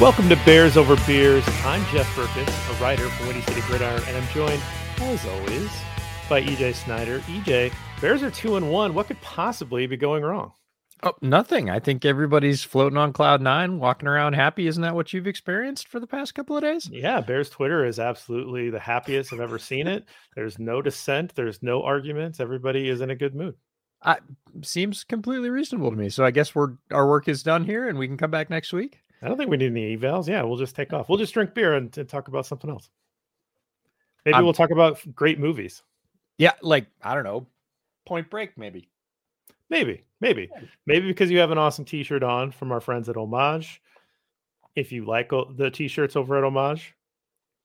Welcome to Bears Over Beers. I'm Jeff Berckes, a writer for Windy City Gridiron, and I'm joined, as always, by EJ Snyder. EJ, Bears are two and one. What could possibly be going wrong? Oh, nothing. I think everybody's floating on cloud nine, walking around happy. Isn't that what you've experienced for the past couple of days? Yeah, Bears Twitter is absolutely the happiest I've ever seen it. There's no dissent, there's no arguments. Everybody is in a good mood. I, seems completely reasonable to me. So I guess we're our work is done here, and we can come back next week. I don't think we need any evals. Yeah, we'll just take off. We'll just drink beer and, and talk about something else. Maybe I'm- we'll talk about great movies. Yeah, like I don't know, Point Break maybe. Maybe, maybe, maybe because you have an awesome T-shirt on from our friends at Homage. If you like the T-shirts over at Homage,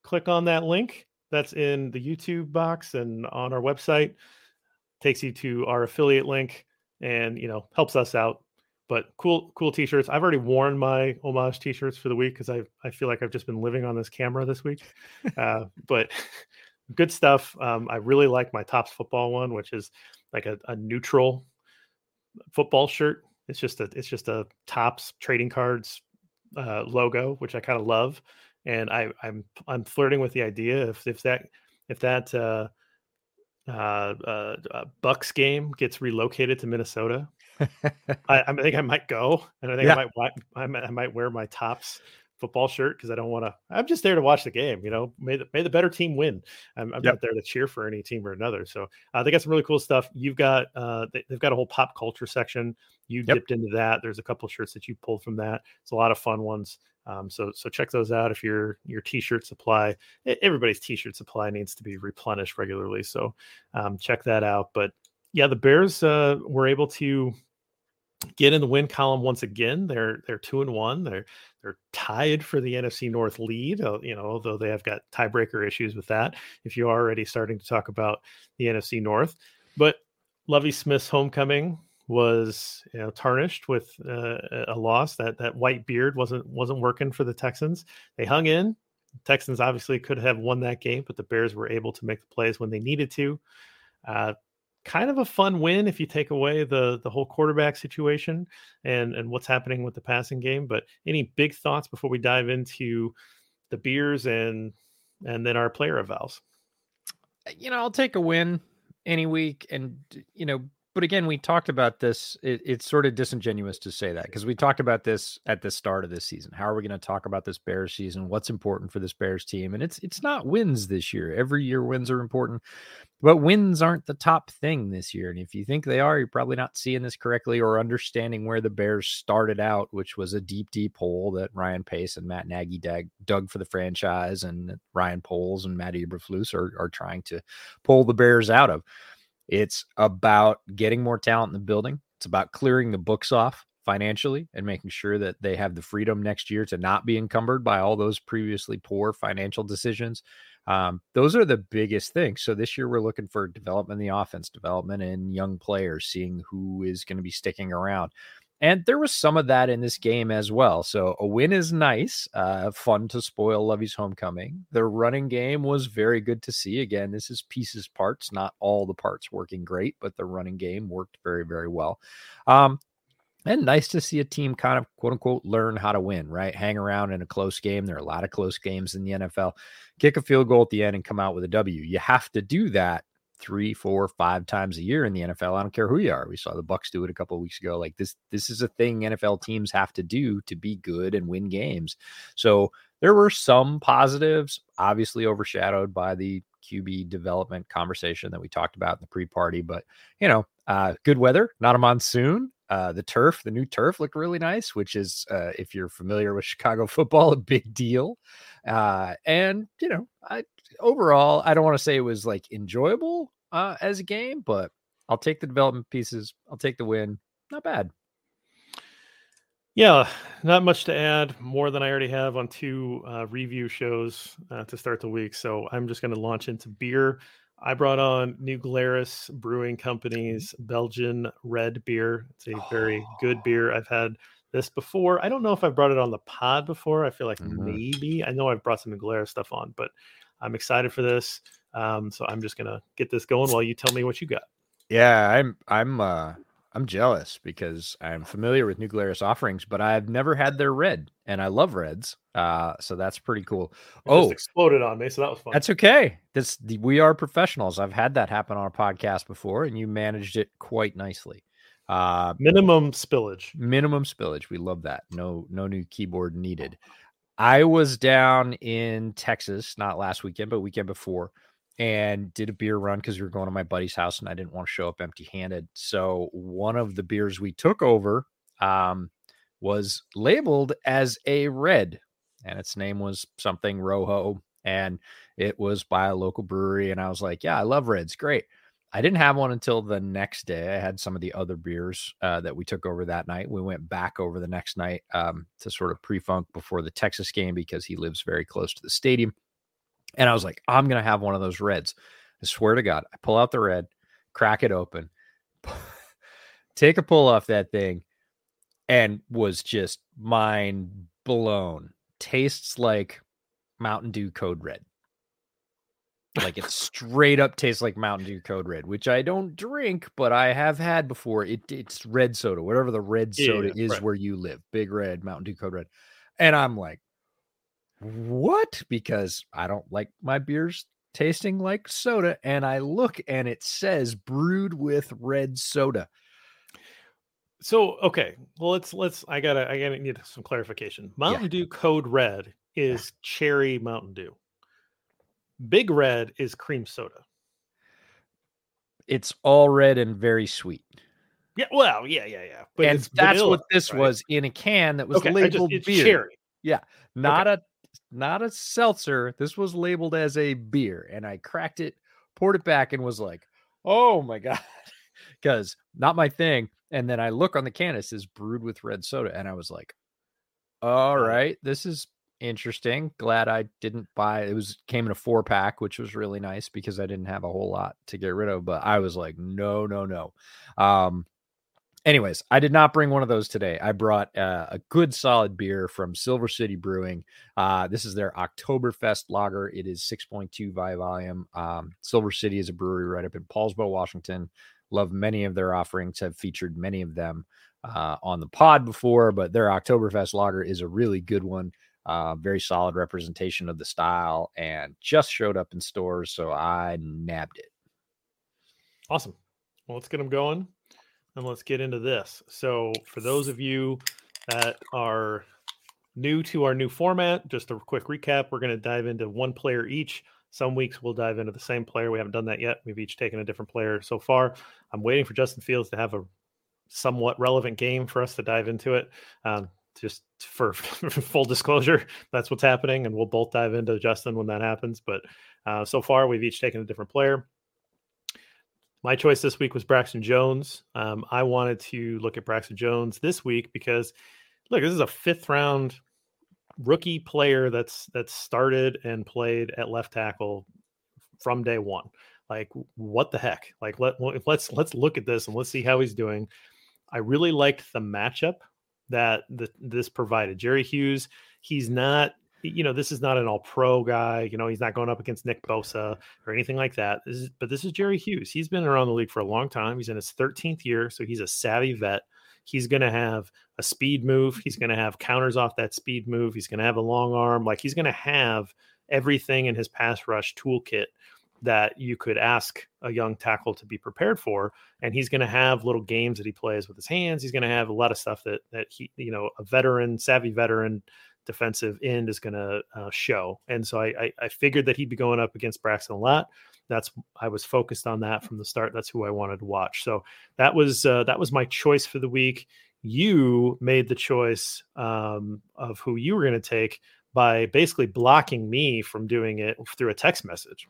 click on that link that's in the YouTube box and on our website. Takes you to our affiliate link, and you know helps us out. But cool, cool T-shirts. I've already worn my Homage T-shirts for the week because I I feel like I've just been living on this camera this week. uh, but good stuff. Um, I really like my Topps football one, which is like a, a neutral football shirt. It's just a it's just a Topps trading cards uh, logo, which I kind of love. And I I'm I'm flirting with the idea if if that if that uh, uh, uh, uh, Bucs game gets relocated to Minnesota, I, I think I might go, and I think Yeah. I might I might I might wear my Topps football shirt because I don't want to. I'm just there to watch the game. You know, may the may the better team win. I'm, I'm Yep. not there to cheer for any team or another. So uh, they got some really cool stuff. You've got uh, they, they've got a whole pop culture section. You Yep. dipped into that. There's a couple shirts that you pulled from that. It's a lot of fun ones. Um, so so check those out if your your t-shirt supply everybody's t-shirt supply needs to be replenished regularly. So um, check that out. But yeah, the Bears uh, were able to get in the win column once again. They're they're two and one. They're they're tied for the NFC North lead. You know, although they have got tiebreaker issues with that. If you're already starting to talk about the NFC North, but Lovie Smith's homecoming was you know tarnished with uh, a loss. That that white beard wasn't wasn't working for the Texans. They hung in. Texans obviously could have won that game, but the Bears were able to make the plays when they needed to. Uh, kind of a fun win if you take away the the whole quarterback situation and and what's happening with the passing game. But any big thoughts before we dive into the beers and and then our player evals? Uh, you know, I'll take a win any week, and you know, but again, we talked about this. It, it's sort of disingenuous to say that because we talked about this at the start of this season. How are we going to talk about this Bears season? What's important for this Bears team? And it's it's not wins this year. Every year wins are important, but wins aren't the top thing this year. And if you think they are, you're probably not seeing this correctly or understanding where the Bears started out, which was a deep, deep hole that Ryan Pace and Matt Nagy dug, for the franchise, and Ryan Poles and Matt Eberflus are are trying to pull the Bears out of. It's about getting more talent in the building. It's about clearing the books off financially and making sure that they have the freedom next year to not be encumbered by all those previously poor financial decisions. Um, those are the biggest things. So this year we're looking for development in the offense, development in young players, seeing who is going to be sticking around. And there was some of that in this game as well. So a win is nice, uh, fun to spoil Lovie's homecoming. The running game was very good to see. Again, this is pieces parts, not all the parts working great, but the running game worked very, very well. Um, and nice to see a team kind of quote unquote learn how to win, right? Hang around in a close game. There are a lot of close games in the NFL. Kick a field goal at the end and come out with a W. You have to do that three, four, five times a year in the NFL. I don't care who you are. We saw the Bucs do it a couple of weeks ago. Like this, this is a thing NFL teams have to do to be good and win games. So there were some positives, obviously overshadowed by the QB development conversation that we talked about in the pre-party. But you know, uh, good weather, not a monsoon. Uh, the turf, the new turf looked really nice, which is, uh, if you're familiar with Chicago football, a big deal. Uh, and you know, I overall, I don't want to say it was like enjoyable uh, as a game, but I'll take the development pieces. I'll take the win. Not bad. Yeah, not much to add more than I already have on two uh, review shows uh, to start the week. So I'm just going to launch into beer. I brought on New Glarus Brewing Company's Belgian red beer. It's a very oh. good beer. I've had this before. I don't know if I've brought it on the pod before. I feel like mm-hmm. maybe. I know I've brought some New Glarus stuff on, but I'm excited for this. Um, so I'm just gonna get this going while you tell me what you got. Yeah, I'm I'm uh I'm jealous because I'm familiar with Glarus offerings, but I've never had their red, and I love reds. Uh, so that's pretty cool. It oh, exploded on me, so that was fun. That's okay. This we are professionals. I've had that happen on a podcast before, and you managed it quite nicely. Uh, minimum spillage. Minimum spillage. We love that. No, no new keyboard needed. I was down in Texas, not last weekend, but weekend before, and did a beer run because we were going to my buddy's house and I didn't want to show up empty handed. So one of the beers we took over um, was labeled as a red, and its name was something Rojo, and it was by a local brewery. And I was like, yeah, I love reds. Great. I didn't have one until the next day. I had some of the other beers uh, that we took over that night. We went back over the next night um, to sort of pre funk before the Texas game because he lives very close to the stadium. And I was like, I'm going to have one of those reds. I swear to God. I pull out the red, crack it open, take a pull off that thing, and was just mind blown. Tastes like Mountain Dew Code Red. Like it straight up tastes like Mountain Dew Code Red, which I don't drink, but I have had before. It it's red soda, whatever the red soda yeah, is right. where you live. Big red, Mountain Dew Code Red. And I'm like, what? Because I don't like my beers tasting like soda. And I look and it says brewed with red soda. So okay, well let's let's I gotta I gotta need some clarification. Mountain yeah. Dew Code Red is cherry Mountain Dew. Big Red is cream soda. It's all red and very sweet. Yeah, well, yeah, yeah, yeah. But and that's vanilla, what this right? was in a can that was okay, labeled just, beer. Cherry. Yeah, not okay. a not a seltzer. This was labeled as a beer, and I cracked it, poured it back, and was like, "Oh my god," because not my thing. And then I look on the can; it says brewed with red soda, and I was like, "All right, this is interesting. Glad I didn't buy it was came in a four pack, which was really nice because I didn't have a whole lot to get rid of. But I was like, no, no, no. Um, anyways, I did not bring one of those today. I brought uh, a good solid beer from Silver City Brewing. Uh, this is their Oktoberfest lager. It is 6.2 by volume. Um, Silver City is a brewery right up in Poulsbo, Washington. Love many of their offerings, have featured many of them uh, on the pod before, but their Oktoberfest lager is a really good one. Uh, very solid representation of the style and just showed up in stores. So I nabbed it. Awesome. Well, let's get them going and let's get into this. So, for those of you that are new to our new format, just a quick recap we're going to dive into one player each. Some weeks we'll dive into the same player. We haven't done that yet. We've each taken a different player so far. I'm waiting for Justin Fields to have a somewhat relevant game for us to dive into it. Um, just for, full disclosure, that's what's happening, and we'll both dive into Justin when that happens. But uh, so far, we've each taken a different player. My choice this week was Braxton Jones. Um, I wanted to look at Braxton Jones this week because, look, this is a fifth round rookie player that's that's started and played at left tackle from day one. Like, what the heck? Like, let let's let's look at this and let's see how he's doing. I really liked the matchup that the, this provided. Jerry Hughes, he's not, you know, this is not an all pro guy. You know, he's not going up against Nick Bosa or anything like that. This is, but this is Jerry Hughes. He's been around the league for a long time. He's in his 13th year, so he's a savvy vet. He's going to have a speed move. He's going to have counters off that speed move. He's going to have a long arm. Like he's going to have everything in his pass rush toolkit that you could ask a young tackle to be prepared for and he's going to have little games that he plays with his hands. He's going to have a lot of stuff that that he you know a veteran savvy veteran defensive end is going to uh, show. And so I, I, I figured that he'd be going up against braxton a lot that's i was focused on that from the start. That's who i wanted to watch. So that was uh, that was my choice for the week. You made the choice um, of who you were going to take by basically blocking me from doing it through a text message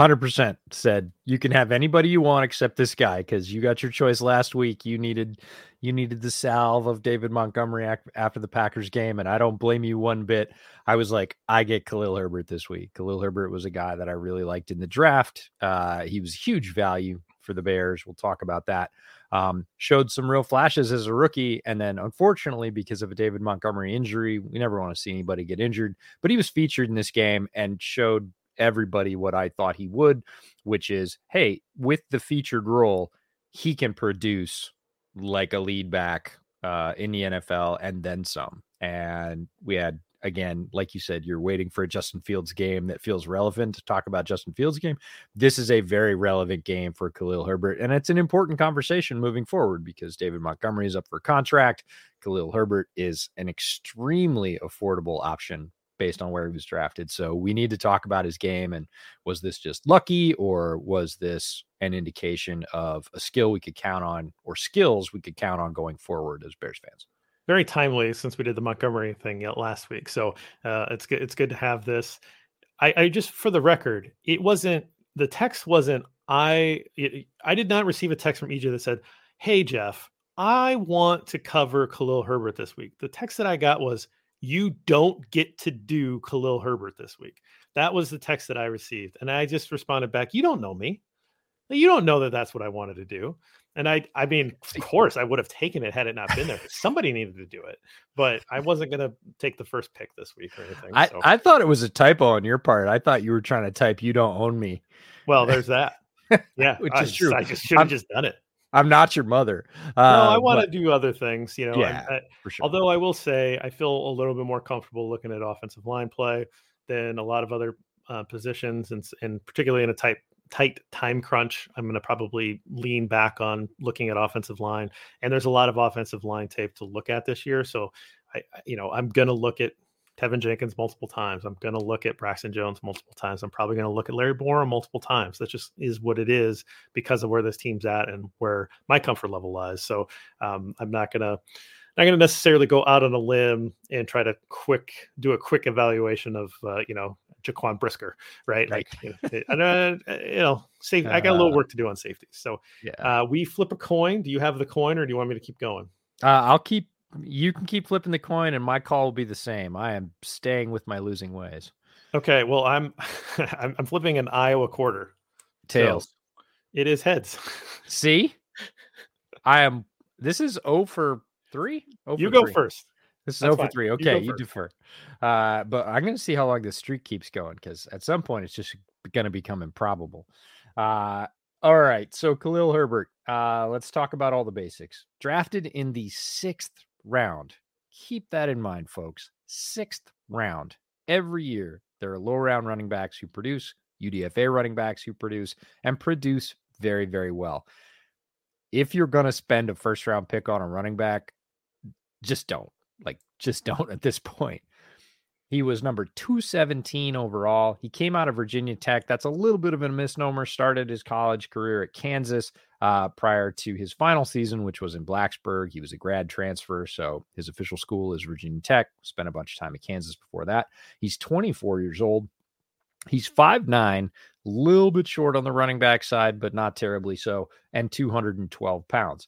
100% said you can have anybody you want except this guy because you got your choice last week. You needed you needed the salve of david montgomery after the packers game and i don't blame you one bit. I was like i get khalil herbert this week. Khalil herbert was a guy that i really liked in the draft. Uh, he was huge value for the bears. We'll talk about that. Um, showed some real flashes as a rookie and then unfortunately because of a david montgomery injury we never want to see anybody get injured but he was featured in this game and showed everybody what I thought he would, which is hey, with the featured role, he can produce like a lead back uh, in the NFL and then some. And we had again, like you said, you're waiting for a Justin Fields game that feels relevant to talk about Justin Fields game. This is a very relevant game for Khalil Herbert, and it's an important conversation moving forward because David Montgomery is up for contract. Khalil Herbert is an extremely affordable option based on where he was drafted. So we need to talk about his game and was this just lucky or was this an indication of a skill we could count on or skills we could count on going forward as Bears fans? Very timely since we did the Montgomery thing last week. So uh, it's good. It's good to have this. I, I just, for the record, it wasn't the text wasn't. I I did not receive a text from EJ that said, "Hey Jeff, I want to cover Khalil Herbert this week." The text that I got was, you don't get to do Khalil Herbert this week. That was the text that I received. And I just responded back, You don't know me. You don't know that that's what I wanted to do. And I, I mean, of course, I would have taken it had it not been there. Somebody needed to do it, but I wasn't going to take the first pick this week or anything. I, so. I thought it was a typo on your part. I thought you were trying to type, You don't own me. Well, there's that. Yeah, which is true. I just should have just done it. I'm not your mother. Uh, no, I want to do other things, you know. Yeah, I, for sure. Although I will say, I feel a little bit more comfortable looking at offensive line play than a lot of other uh, positions, and and particularly in a tight tight time crunch, I'm going to probably lean back on looking at offensive line. And there's a lot of offensive line tape to look at this year, so I, you know, I'm going to look at Teven Jenkins multiple times. I'm going to look at Braxton Jones multiple times. I'm probably going to look at Larry Borom multiple times. That just is what it is because of where this team's at and where my comfort level lies. So um, I'm not going to not going to necessarily go out on a limb and try to quick do a quick evaluation of uh, you know Jaquan Brisker, right? right. Like, you know, and, uh, you know, safe. I got a little uh, work to do on safety. So, yeah, uh, we flip a coin. Do you have the coin, or do you want me to keep going? Uh, I'll keep you can keep flipping the coin, and my call will be the same. I am staying with my losing ways. Okay, well, I'm I'm, I'm flipping an Iowa quarter. Tails. So it is heads. See, I am. This is O for three. O you go three. first. This is That's 0 for 3. Okay, you, you defer. Uh, but I'm going to see how long this streak keeps going because at some point it's just going to become improbable. Uh, all right. So, Khalil Herbert, uh, let's talk about all the basics. Drafted in the sixth round. Keep that in mind, folks. Sixth round. Every year, there are low round running backs who produce, UDFA running backs who produce, and produce very, very well. If you're going to spend a first round pick on a running back, just don't. Like, just don't at this point. He was number 217 overall. He came out of Virginia Tech. That's a little bit of a misnomer. Started his college career at Kansas uh, prior to his final season, which was in Blacksburg. He was a grad transfer. So his official school is Virginia Tech. Spent a bunch of time at Kansas before that. He's 24 years old. He's 5'9, a little bit short on the running back side, but not terribly so, and 212 pounds.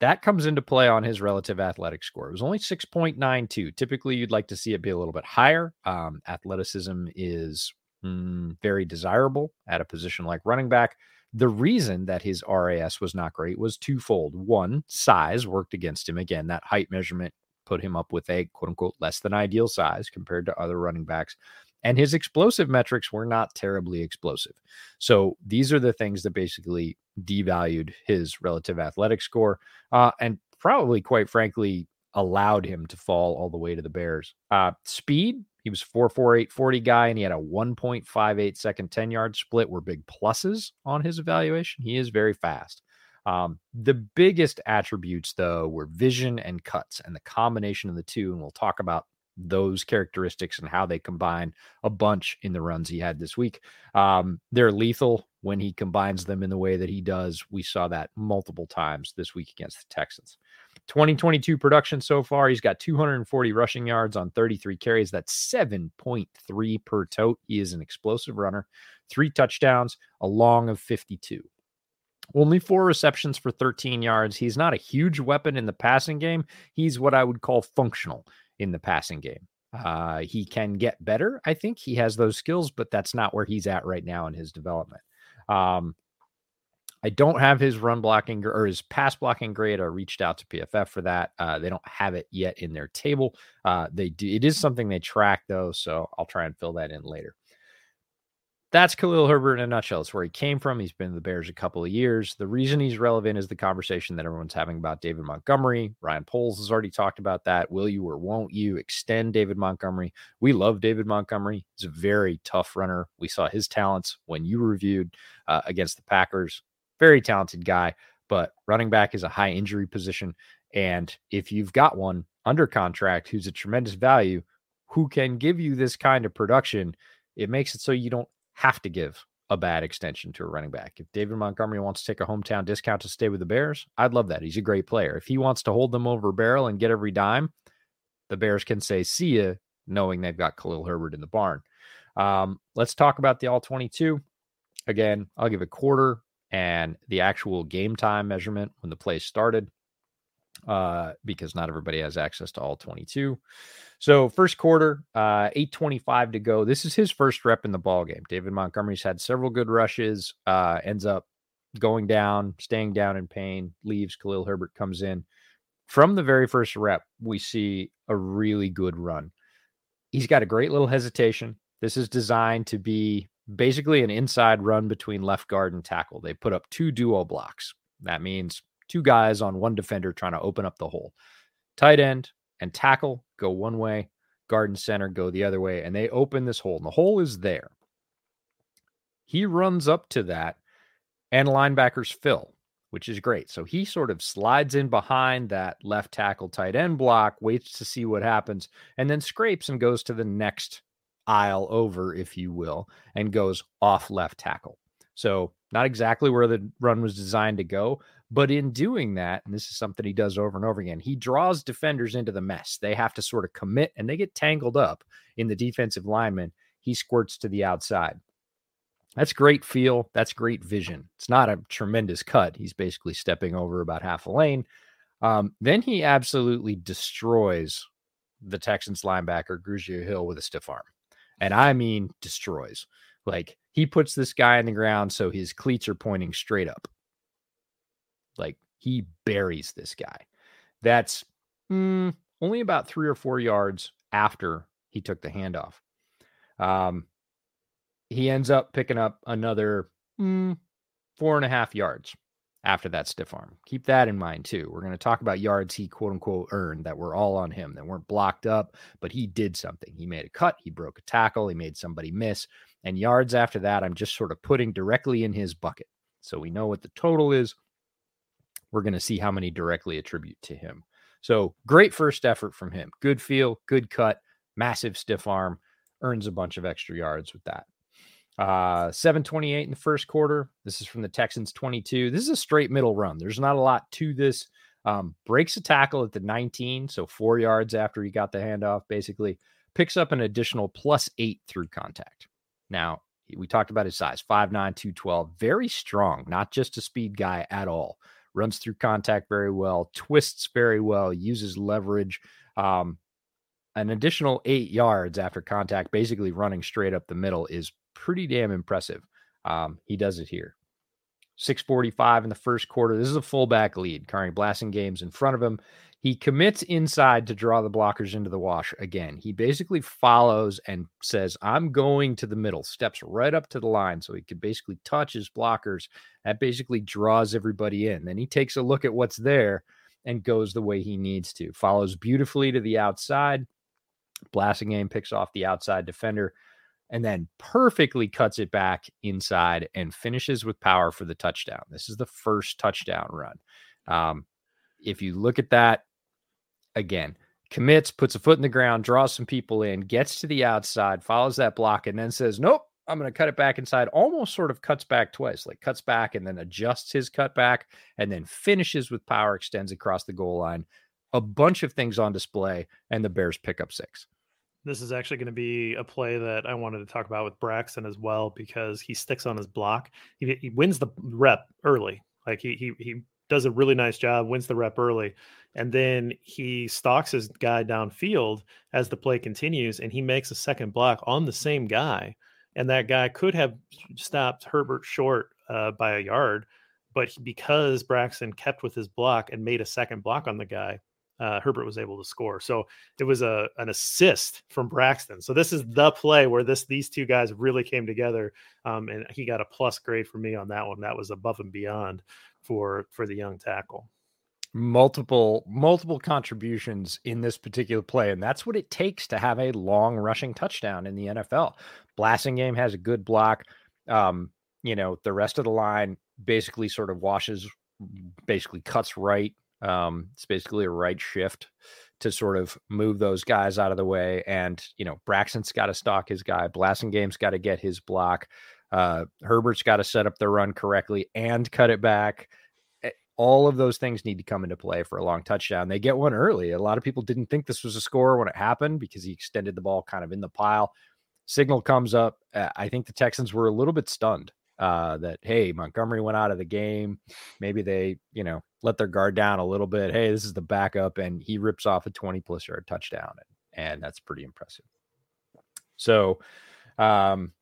That comes into play on his relative athletic score. It was only 6.92. Typically, you'd like to see it be a little bit higher. Um, athleticism is mm, very desirable at a position like running back. the reason that his RAS was not great was twofold. One, size worked against him. Again, that height measurement put him up with a quote unquote less than ideal size compared to other running backs. And his explosive metrics were not terribly explosive. So these are the things that basically devalued his relative athletic score uh, and probably, quite frankly, allowed him to fall all the way to the Bears. Uh, speed, he was 448 40 guy and he had a 1.58 second 10 yard split were big pluses on his evaluation. He is very fast. Um, the biggest attributes, though, were vision and cuts and the combination of the two. And we'll talk about those characteristics and how they combine a bunch in the runs he had this week. Um, they're lethal when he combines them in the way that he does. We saw that multiple times this week against the Texans. 2022 production so far, he's got 240 rushing yards on 33 carries. That's 7.3 per tote. He is an explosive runner, three touchdowns, a long of 52. Only four receptions for 13 yards. He's not a huge weapon in the passing game. He's what I would call functional in the passing game. Uh, he can get better. I think he has those skills, but that's not where he's at right now in his development. Um, I don't have his run blocking or his pass blocking grade. I reached out to PFF for that. Uh, they don't have it yet in their table. Uh, they do. It is something they track though, so I'll try and fill that in later that's Khalil Herbert in a nutshell. It's where he came from. He's been the Bears a couple of years. The reason he's relevant is the conversation that everyone's having about David Montgomery. Ryan Poles has already talked about that. Will you or won't you extend David Montgomery? We love David Montgomery. He's a very tough runner. We saw his talents when you reviewed uh, against the Packers. Very talented guy, but running back is a high injury position. And if you've got one under contract who's a tremendous value, who can give you this kind of production, it makes it so you don't have to give a bad extension to a running back. If David Montgomery wants to take a hometown discount to stay with the Bears, I'd love that. He's a great player. If he wants to hold them over barrel and get every dime, the Bears can say, see ya, knowing they've got Khalil Herbert in the barn. Um, let's talk about the all 22. Again, I'll give a quarter and the actual game time measurement when the play started uh, because not everybody has access to all 22. So first quarter, uh, 825 to go. This is his first rep in the ball game. David Montgomery's had several good rushes, uh, ends up going down, staying down in pain, leaves. Khalil Herbert comes in. From the very first rep, we see a really good run. He's got a great little hesitation. This is designed to be basically an inside run between left guard and tackle. They put up two duo blocks. That means two guys on one defender trying to open up the hole. Tight end and tackle go one way, guard and center go the other way, and they open this hole, and the hole is there. He runs up to that, and linebackers fill, which is great. So he sort of slides in behind that left tackle tight end block, waits to see what happens, and then scrapes and goes to the next aisle over, if you will, and goes off left tackle. So, not exactly where the run was designed to go, but in doing that, and this is something he does over and over again, he draws defenders into the mess. They have to sort of commit and they get tangled up in the defensive lineman. He squirts to the outside. That's great feel. That's great vision. It's not a tremendous cut. He's basically stepping over about half a lane. Um, then he absolutely destroys the Texans linebacker, Grugier Hill, with a stiff arm. And I mean, destroys. Like he puts this guy in the ground so his cleats are pointing straight up. Like he buries this guy. That's mm, only about three or four yards after he took the handoff. Um, he ends up picking up another mm, four and a half yards after that stiff arm. Keep that in mind too. We're going to talk about yards he quote unquote earned that were all on him that weren't blocked up, but he did something. He made a cut, he broke a tackle, he made somebody miss. And yards after that, I'm just sort of putting directly in his bucket. So we know what the total is we're going to see how many directly attribute to him. So great first effort from him. Good feel, good cut, massive stiff arm, earns a bunch of extra yards with that. Uh, 728 in the first quarter. This is from the Texans 22. This is a straight middle run. There's not a lot to this. Um, breaks a tackle at the 19, so four yards after he got the handoff, basically picks up an additional plus eight through contact. Now, we talked about his size 5'9, 212, very strong, not just a speed guy at all runs through contact very well, twists very well, uses leverage. Um, an additional eight yards after contact, basically running straight up the middle, is pretty damn impressive. Um, he does it here. 645 in the first quarter. This is a fullback lead. Khari Blasingame's in front of him. He commits inside to draw the blockers into the wash again. He basically follows and says, I'm going to the middle, steps right up to the line so he could basically touch his blockers. That basically draws everybody in. Then he takes a look at what's there and goes the way he needs to. Follows beautifully to the outside. Blasingame picks off the outside defender and then perfectly cuts it back inside and finishes with power for the touchdown. This is the first touchdown run. Um, if you look at that again, commits, puts a foot in the ground, draws some people in, gets to the outside, follows that block, and then says, Nope, I'm going to cut it back inside. Almost sort of cuts back twice, like cuts back and then adjusts his cut back and then finishes with power, extends across the goal line. A bunch of things on display, and the Bears pick up six. This is actually going to be a play that I wanted to talk about with Braxton as well because he sticks on his block. He, he wins the rep early. Like he, he he does a really nice job, wins the rep early, and then he stalks his guy downfield as the play continues, and he makes a second block on the same guy, and that guy could have stopped Herbert short uh, by a yard, but because Braxton kept with his block and made a second block on the guy, uh, Herbert was able to score. So it was a an assist from Braxton. So this is the play where this these two guys really came together, um, and he got a plus grade for me on that one. That was above and beyond for for the young tackle. Multiple multiple contributions in this particular play, and that's what it takes to have a long rushing touchdown in the NFL. Blasingame has a good block. Um, you know, the rest of the line basically sort of washes, basically cuts right um, it's basically a right shift to sort of move those guys out of the way. And, you know, Braxton's got to stalk his guy. Blasingame's got to get his block. Uh, Herbert's got to set up the run correctly and cut it back. Eh, all of those things need to come into play for a long touchdown. They get one early. A lot of people didn't think this was a score when it happened because he extended the ball kind of in the pile. Signal comes up. Uh, I think the Texans were a little bit stunned uh, that hey Montgomery went out of the game. Maybe they you know let their guard down a little bit. Hey, this is the backup, and he rips off a twenty plus yard touchdown, and, and that's pretty impressive. So, um,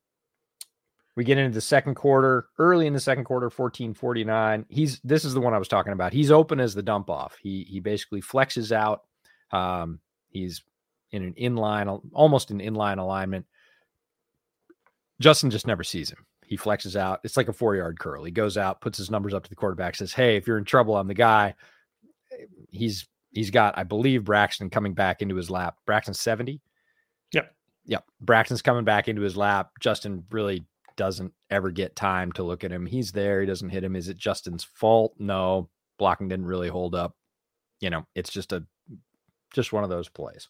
we get into the second quarter, early in the second quarter, 1449. He's this is the one I was talking about. He's open as the dump off. He he basically flexes out. Um, he's in an inline, almost an inline alignment. Justin just never sees him. He flexes out. It's like a four yard curl. He goes out, puts his numbers up to the quarterback, says, Hey, if you're in trouble, I'm the guy. He's he's got, I believe, Braxton coming back into his lap. Braxton 70. Yep. Yep. Braxton's coming back into his lap. Justin really doesn't ever get time to look at him. He's there. He doesn't hit him. Is it Justin's fault? No. Blocking didn't really hold up. You know, it's just a just one of those plays.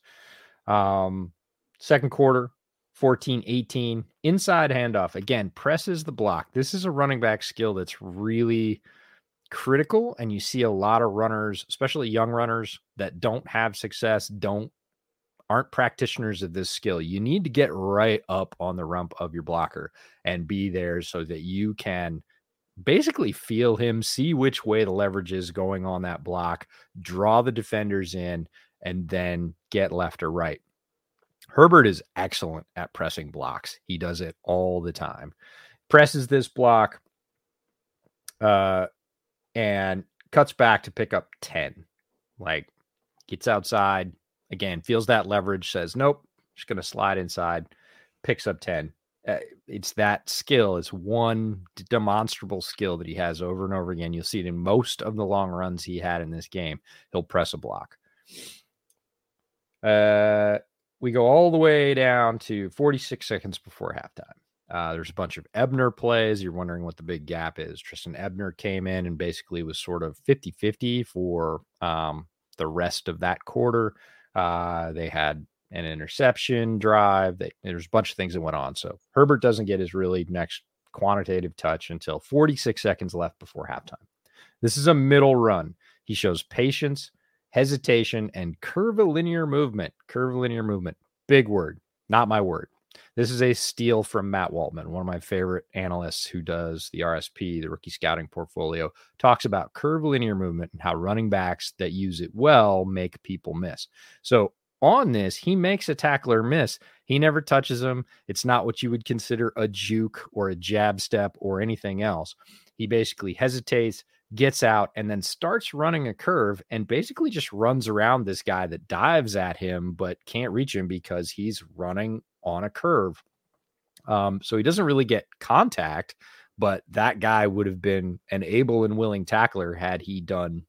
Um, second quarter, 14 18 inside handoff again presses the block this is a running back skill that's really critical and you see a lot of runners especially young runners that don't have success don't aren't practitioners of this skill you need to get right up on the rump of your blocker and be there so that you can basically feel him see which way the leverage is going on that block draw the defenders in and then get left or right Herbert is excellent at pressing blocks. He does it all the time. Presses this block uh, and cuts back to pick up 10. Like gets outside again, feels that leverage, says, Nope, just going to slide inside, picks up 10. Uh, it's that skill. It's one demonstrable skill that he has over and over again. You'll see it in most of the long runs he had in this game. He'll press a block. Uh, we go all the way down to 46 seconds before halftime. Uh, there's a bunch of Ebner plays. You're wondering what the big gap is. Trestan Ebner came in and basically was sort of 50 50 for um, the rest of that quarter. Uh, they had an interception drive. They, there's a bunch of things that went on. So Herbert doesn't get his really next quantitative touch until 46 seconds left before halftime. This is a middle run. He shows patience hesitation, and curvilinear movement. Curvilinear movement, big word, not my word. This is a steal from Matt Waldman, one of my favorite analysts who does the RSP, the rookie scouting portfolio, talks about curvilinear movement and how running backs that use it well make people miss. So on this, he makes a tackler miss. He never touches him. It's not what you would consider a juke or a jab step or anything else. He basically hesitates, gets out, and then starts running a curve and basically just runs around this guy that dives at him but can't reach him because he's running on a curve. Um, so he doesn't really get contact, but that guy would have been an able and willing tackler had he done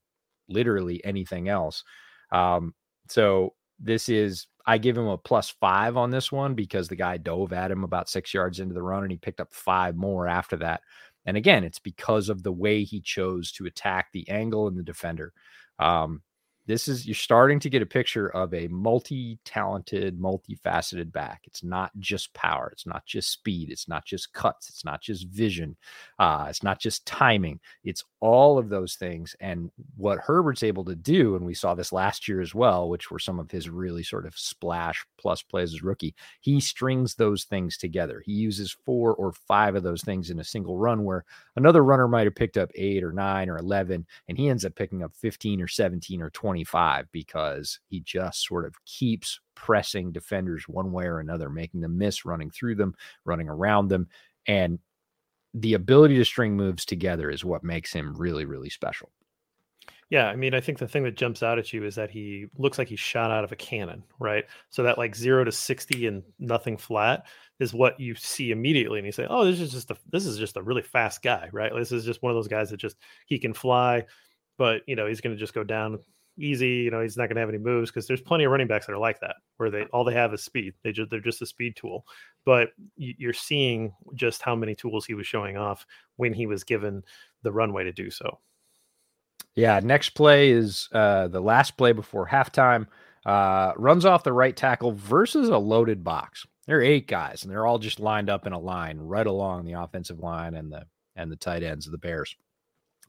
literally anything else. Um, so this is I give him a plus five on this one because the guy dove at him about six yards into the run and he picked up five more after that. And again, it's because of the way he chose to attack the angle and the defender. Um, this is you're starting to get a picture of a multi-talented multifaceted back. It's not just power it's not just speed it's not just cuts it's not just vision uh, it's not just timing. It's all of those things and what herbert's able to do and we saw this last year as well which were some of his really sort of splash plus plays as rookie he strings those things together. He uses four or five of those things in a single run where another runner might have picked up eight or nine or 11 and he ends up picking up 15 or 17 or 20 25 because he just sort of keeps pressing defenders one way or another, making them miss, running through them, running around them. And the ability to string moves together is what makes him really, really special. Yeah, I mean, I think the thing that jumps out at you is that he looks like he's shot out of a cannon, right? So that like zero to sixty and nothing flat is what you see immediately, and you say, "Oh, this is just a this is just a really fast guy, right? This is just one of those guys that just he can fly, but you know he's going to just go down easy. You know, he's not going to have any moves because there's plenty of running backs that are like that, where they all they have is speed. They just they're just a speed tool. But you're seeing just how many tools he was showing off when he was given the runway to do so. Yeah. Next play is uh, the last play before halftime. Uh, runs off the right tackle versus a loaded box. There are eight guys, and they're all just lined up in a line right along the offensive line and the and the tight ends of the Bears.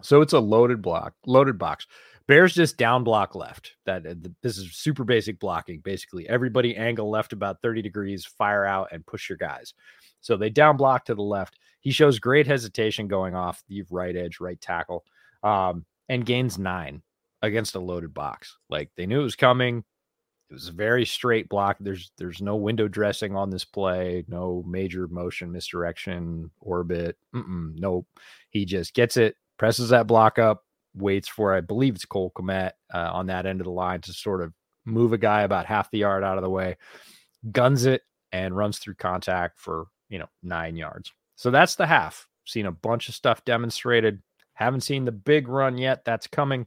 So it's a loaded block, loaded box. Bears just down block left. That uh, this is super basic blocking. Basically, everybody angle left about 30 degrees, fire out and push your guys. So they down block to the left. He shows great hesitation going off the right edge, right tackle, um, and gains nine against a loaded box. Like they knew it was coming. It was a very straight block. There's there's no window dressing on this play, no major motion misdirection, orbit. Mm-mm, nope. He just gets it, presses that block up, waits for, I believe it's Cole Kmet uh, on that end of the line to sort of move a guy about half the yard out of the way, guns it, and runs through contact for, you know, nine yards. So that's the half. Seen a bunch of stuff demonstrated. Haven't seen the big run yet. That's coming.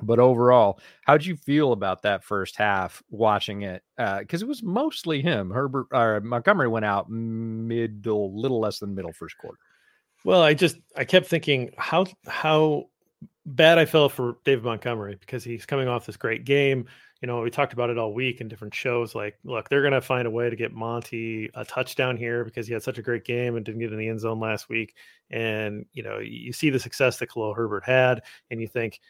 But overall, how'd you feel about that first half watching it? Because uh, it was mostly him. Herbert or Montgomery went out middle, little less than middle first quarter. Well, I just I kept thinking how how bad I felt for David Montgomery because he's coming off this great game. You know, we talked about it all week in different shows. Like, look, they're going to find a way to get Monty a touchdown here because he had such a great game and didn't get in the end zone last week. And, you know, you see the success that Khalil Herbert had, and you think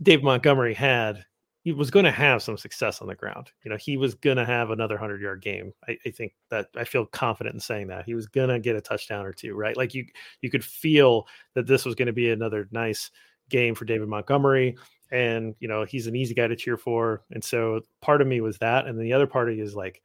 Dave Montgomery had, he was going to have some success on the ground. You know, he was going to have another 100 yard game. I, I think that I feel confident in saying that. He was going to get a touchdown or two, right? Like, you, you could feel that this was going to be another nice, game for David Montgomery. And, you know, he's an easy guy to cheer for. And so part of me was that. And then the other party is like,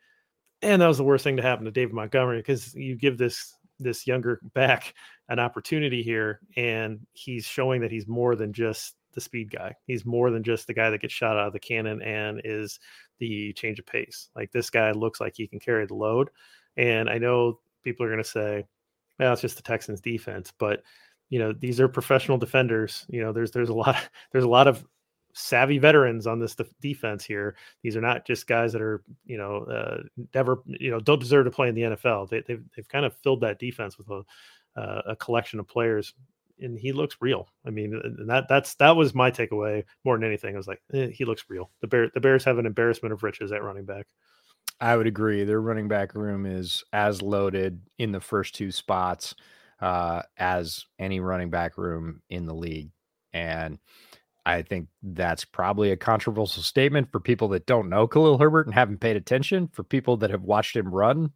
and that was the worst thing to happen to David Montgomery because you give this this younger back an opportunity here and he's showing that he's more than just the speed guy. He's more than just the guy that gets shot out of the cannon and is the change of pace. Like this guy looks like he can carry the load. And I know people are going to say, well, it's just the Texans defense, but you know these are professional defenders you know there's there's a lot there's a lot of savvy veterans on this defense here. These are not just guys that are you know uh, never you know don't deserve to play in the nfl they, they've, they've kind of filled that defense with a, uh, a collection of players and he looks real. I mean that that's that was my takeaway more than anything. I was like eh, he looks real. The bear the bears have an embarrassment of riches at running back. I would agree. Their running back room is as loaded in the first two spots uh, as any running back room in the league. And I think that's probably a controversial statement for people that don't know Khalil Herbert and haven't paid attention. For people that have watched him run,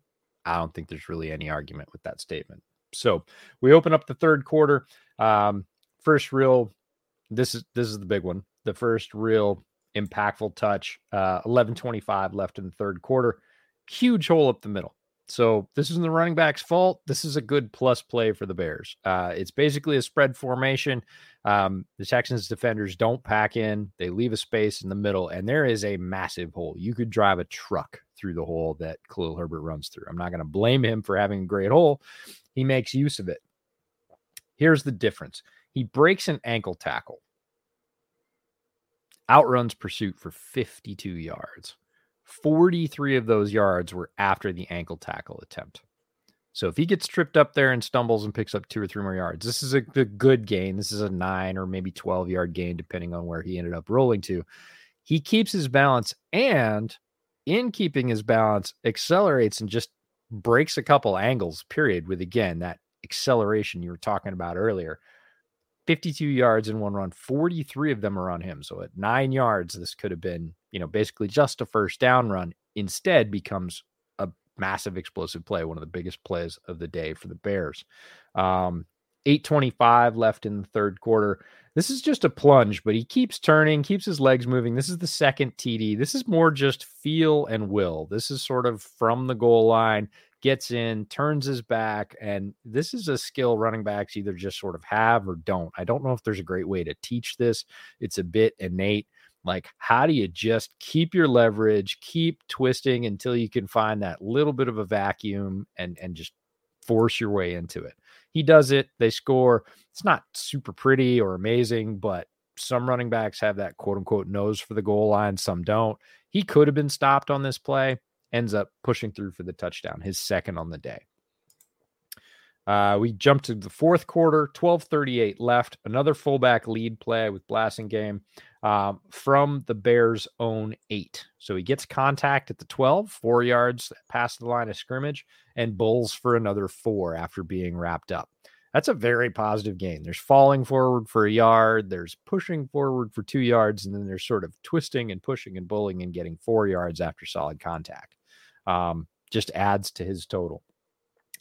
I don't think there's really any argument with that statement. So we open up the third quarter. Um, first real, this is this is the big one. The first real impactful touch. Uh, 11:25 left in the third quarter. Huge hole up the middle So this isn't the running back's fault. This is a good plus play for the Bears. Uh, it's basically a spread formation. Um, the Texans defenders don't pack in; they leave a space in the middle, and there is a massive hole. You could drive a truck through the hole that Khalil Herbert runs through. I'm not going to blame him for having a great hole. He makes use of it. Here's the difference: he breaks an ankle tackle, outruns pursuit for 52 yards. 43 of those yards were after the ankle tackle attempt. So if he gets tripped up there and stumbles and picks up two or three more yards, this is a, a good gain. This is a nine or maybe 12 yard gain, depending on where he ended up rolling to. He keeps his balance and in keeping his balance, accelerates and just breaks a couple angles, period, with again that acceleration you were talking about earlier. 52 yards in one run, 43 of them are on him. So at nine yards, this could have been, you know, basically just a first down run. Instead, becomes a massive explosive play, one of the biggest plays of the day for the Bears. Um, 825 left in the third quarter. This is just a plunge, but he keeps turning, keeps his legs moving. This is the second TD. This is more just feel and will. This is sort of from the goal line, gets in, turns his back. And this is a skill running backs either just sort of have or don't. I don't know if there's a great way to teach this. It's a bit innate. Like, how do you just keep your leverage, keep twisting until you can find that little bit of a vacuum and and just force your way into it? He does it, they score. It's not super pretty or amazing, but some running backs have that quote unquote nose for the goal line, some don't. He could have been stopped on this play ends up pushing through for the touchdown, his second on the day. Uh, we jump to the fourth quarter, 12:38 left. Another fullback lead play with Blasingame um, from the Bears' own eight. So he gets contact at the 12, four yards past the line of scrimmage, and bulls for another four after being wrapped up. That's a very positive game. There's falling forward for a yard, there's pushing forward for two yards, and then there's sort of twisting and pushing and bullying and getting four yards after solid contact um, just adds to his total.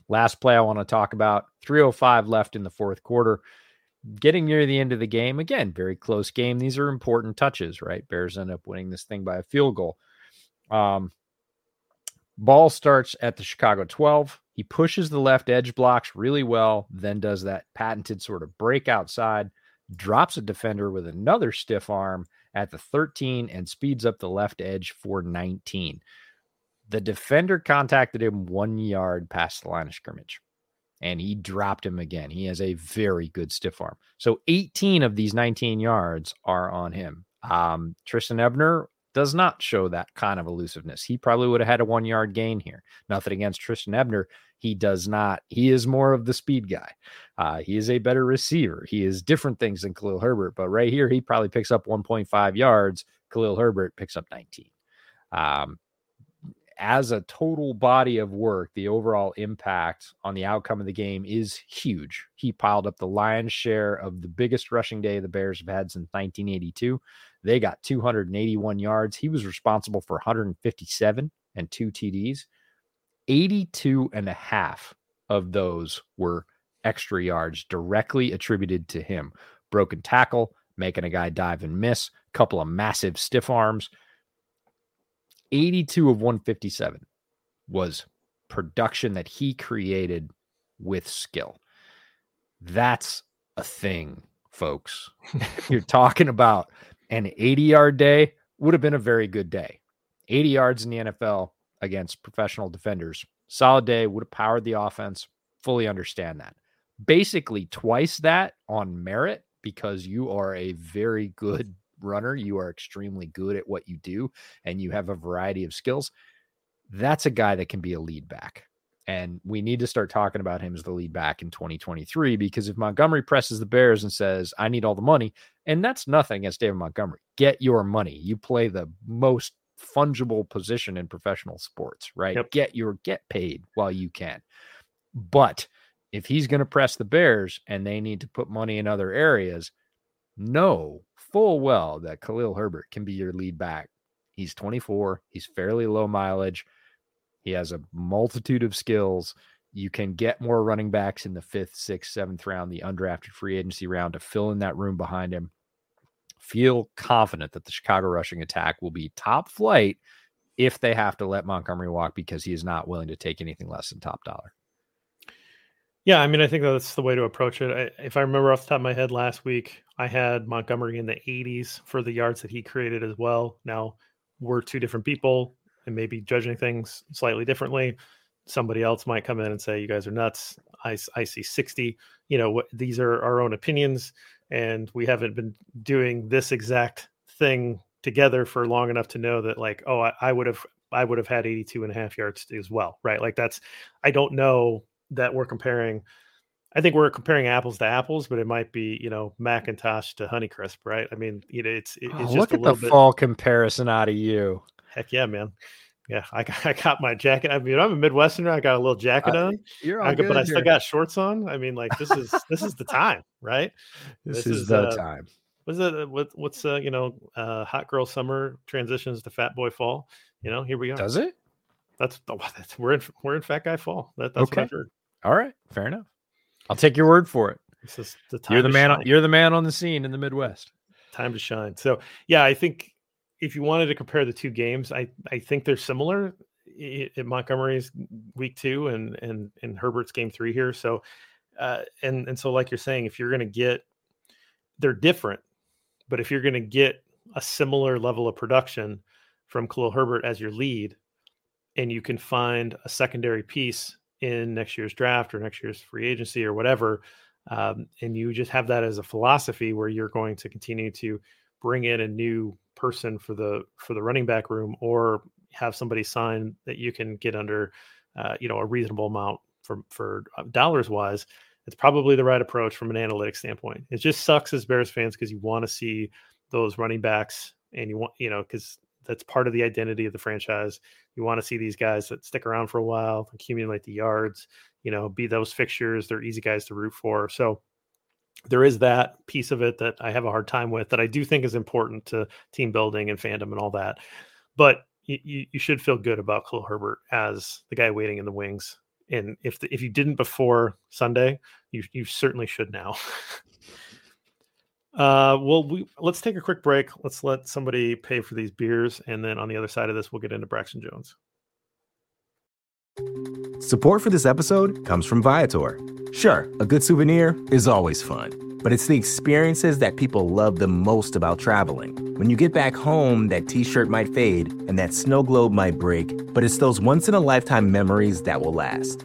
Last play I want to talk about 305 left in the fourth quarter. Getting near the end of the game, again, very close game. These are important touches, right? Bears end up winning this thing by a field goal. Um, ball starts at the Chicago 12. He pushes the left edge blocks really well, then does that patented sort of break outside, drops a defender with another stiff arm at the 13, and speeds up the left edge for 19. The defender contacted him one yard past the line of scrimmage and he dropped him again. He has a very good stiff arm. So 18 of these 19 yards are on him. Um, Trestan Ebner does not show that kind of elusiveness. He probably would have had a one yard gain here. Nothing against Trestan Ebner. He does not. He is more of the speed guy. Uh, he is a better receiver. He is different things than Khalil Herbert. But right here, he probably picks up 1.5 yards. Khalil Herbert picks up 19. Um, as a total body of work, the overall impact on the outcome of the game is huge. He piled up the lion's share of the biggest rushing day the Bears have had since 1982. They got 281 yards. He was responsible for 157 and two TDs. 82 and a half of those were extra yards directly attributed to him. Broken tackle, making a guy dive and miss, couple of massive stiff arms. 82 of 157 was production that he created with skill. That's a thing, folks. You're talking about an 80 yard day, would have been a very good day. 80 yards in the NFL against professional defenders. Solid day, would have powered the offense. Fully understand that. Basically, twice that on merit because you are a very good runner, you are extremely good at what you do, and you have a variety of skills. That's a guy that can be a lead back. And we need to start talking about him as the lead back in 2023 because if Montgomery presses the Bears and says, I need all the money, and that's nothing against David Montgomery, get your money. You play the most fungible position in professional sports, right? Yep. Get your get paid while you can. But if he's going to press the Bears and they need to put money in other areas, know full well that Khalil Herbert can be your lead back. He's 24, he's fairly low mileage, he has a multitude of skills. You can get more running backs in the fifth, sixth, seventh round, the undrafted free agency round to fill in that room behind him. Feel confident that the Chicago rushing attack will be top flight if they have to let Montgomery walk because he is not willing to take anything less than top dollar. Yeah, I mean, I think that's the way to approach it. I, if I remember off the top of my head last week, I had Montgomery in the 80s for the yards that he created as well. Now, we're two different people and maybe judging things slightly differently. Somebody else might come in and say, You guys are nuts. I, I see 60. You know, what these are our own opinions, and we haven't been doing this exact thing together for long enough to know that, like, oh, I, I would have I would have had 82 and a half yards as well, right? Like that's I don't know that we're comparing. I think we're comparing apples to apples, but it might be you know Macintosh to Honeycrisp, right? I mean, you know, it's, it's oh, look at the bit... fall comparison out of you. Heck yeah, man. Yeah, I got, I got my jacket. I mean, I'm a Midwesterner. I got a little jacket uh, on. You're all I, good but I still got shorts on. I mean, like this is this is the time, right? This, this is, is, the uh, time. What's it? What, what's uh, you know, uh, hot girl summer transitions to fat boy fall. You know, here we go. Does it? That's, that's we're in we're in fat guy fall. That, that's okay. what I've heard. All right, fair enough. I'll take your word for it. This is the time. You're the man. Shine. You're the man on the scene in the Midwest. Time to shine. So yeah, I think if you wanted to compare the two games, I I think they're similar in Montgomery's week two and and and Herbert's game three here. So uh, and and so like you're saying, if you're going to get, they're different, but if you're going to get a similar level of production from Khalil Herbert as your lead, and you can find a secondary piece in next year's draft or next year's free agency or whatever, um, and you just have that as a philosophy where you're going to continue to bring in a new person for the for the running back room or have somebody sign that you can get under uh, you know a reasonable amount for for uh, dollars wise. It's probably the right approach from an analytics standpoint. It just sucks as bears fans because you want to see those running backs and you want you know because that's part of the identity of the franchise you want to see these guys that stick around for a while accumulate the yards you know be those fixtures they're easy guys to root for so there is that piece of it that I have a hard time with that I do think is important to team building and fandom and all that. But you, you should feel good about Khalil Herbert as the guy waiting in the wings. And if the, if you didn't before Sunday, you you certainly should now. uh, well, we let's take a quick break. Let's let somebody pay for these beers, and then on the other side of this, we'll get into Braxton Jones. Support for this episode comes from Viator. Sure, a good souvenir is always fun, but it's the experiences that people love the most about traveling. When you get back home, that t shirt might fade and that snow globe might break, but it's those once in a lifetime memories that will last.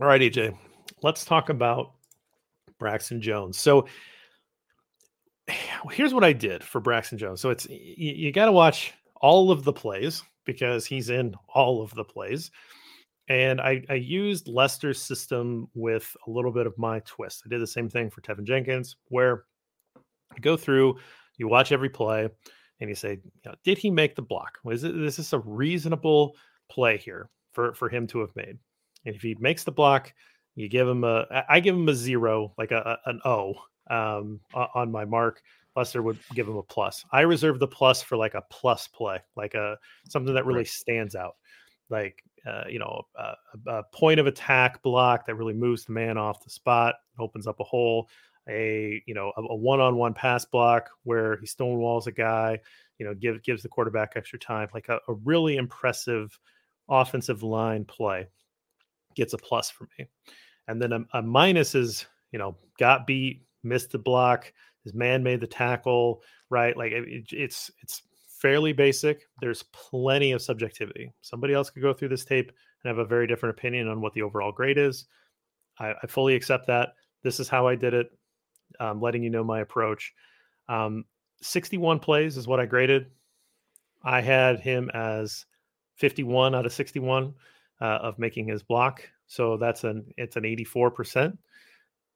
All right, EJ, let's talk about Braxton Jones. So here's what I did for Braxton Jones. So it's you, you got to watch all of the plays because he's in all of the plays. And I, I used Lester's system with a little bit of my twist. I did the same thing for Teven Jenkins, where you go through, you watch every play, and you say, you know, did he make the block? Is this a reasonable play here for, for him to have made? And if he makes the block, you give him a, I give him a zero, like a, an O um, on my mark. Lester would give him a plus. I reserve the plus for like a plus play, like a something that really right. stands out, like uh, you know a, a, point of attack block that really moves the man off the spot, opens up a hole. A you know a, a one-on-one pass block where he stonewalls a guy, you know, give, gives the quarterback extra time, like a, a really impressive offensive line play gets a plus for me. And then a, a minus is, you know, got beat, missed the block, his man made the tackle, right? Like it, it's it's fairly basic. There's plenty of subjectivity. Somebody else could go through this tape and have a very different opinion on what the overall grade is. I, I fully accept that. This is how I did it. Um, letting you know my approach. Um, 61 plays is what I graded. I had him as 51 out of 61 uh, of making his block. So that's an it's an 84%.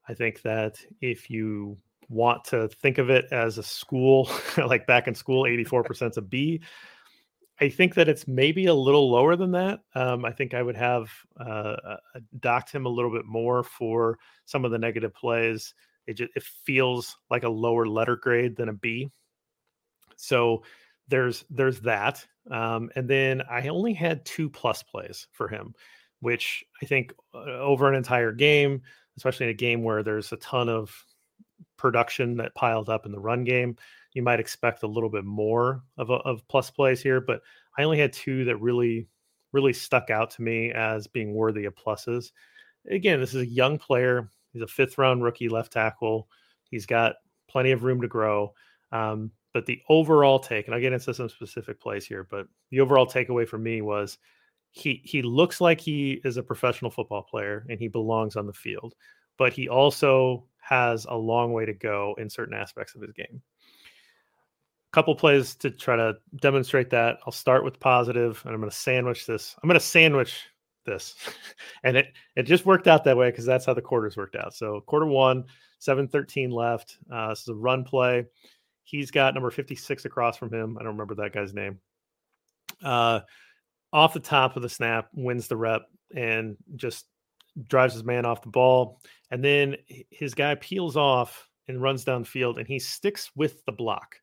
I think that if you want to think of it as a school, like back in school, 84% is a B. I think that it's maybe a little lower than that. Um, I think I would have uh, docked him a little bit more for some of the negative plays. It just it feels like a lower letter grade than a B. So there's there's that. Um, and then I only had two plus plays for him, which I think uh, over an entire game, especially in a game where there's a ton of production that piled up in the run game, you might expect a little bit more of, of plus plays here. But I only had two that really really stuck out to me as being worthy of pluses. Again, this is a young player. He's a fifth round rookie left tackle. He's got plenty of room to grow. Um, but the overall take, and I'll get into some specific plays here, but the overall takeaway for me was he he looks like he is a professional football player and he belongs on the field, but he also has a long way to go in certain aspects of his game. A couple plays to try to demonstrate that. I'll start with positive, and I'm going to sandwich this. I'm going to sandwich this, and it it just worked out that way because that's how the quarters worked out. So quarter one, seven thirteen left. Uh, this is a run play. He's got number 56 across from him. I don't remember that guy's name. Uh, off the top of the snap, wins the rep and just drives his man off the ball. And then his guy peels off and runs down the field and he sticks with the block.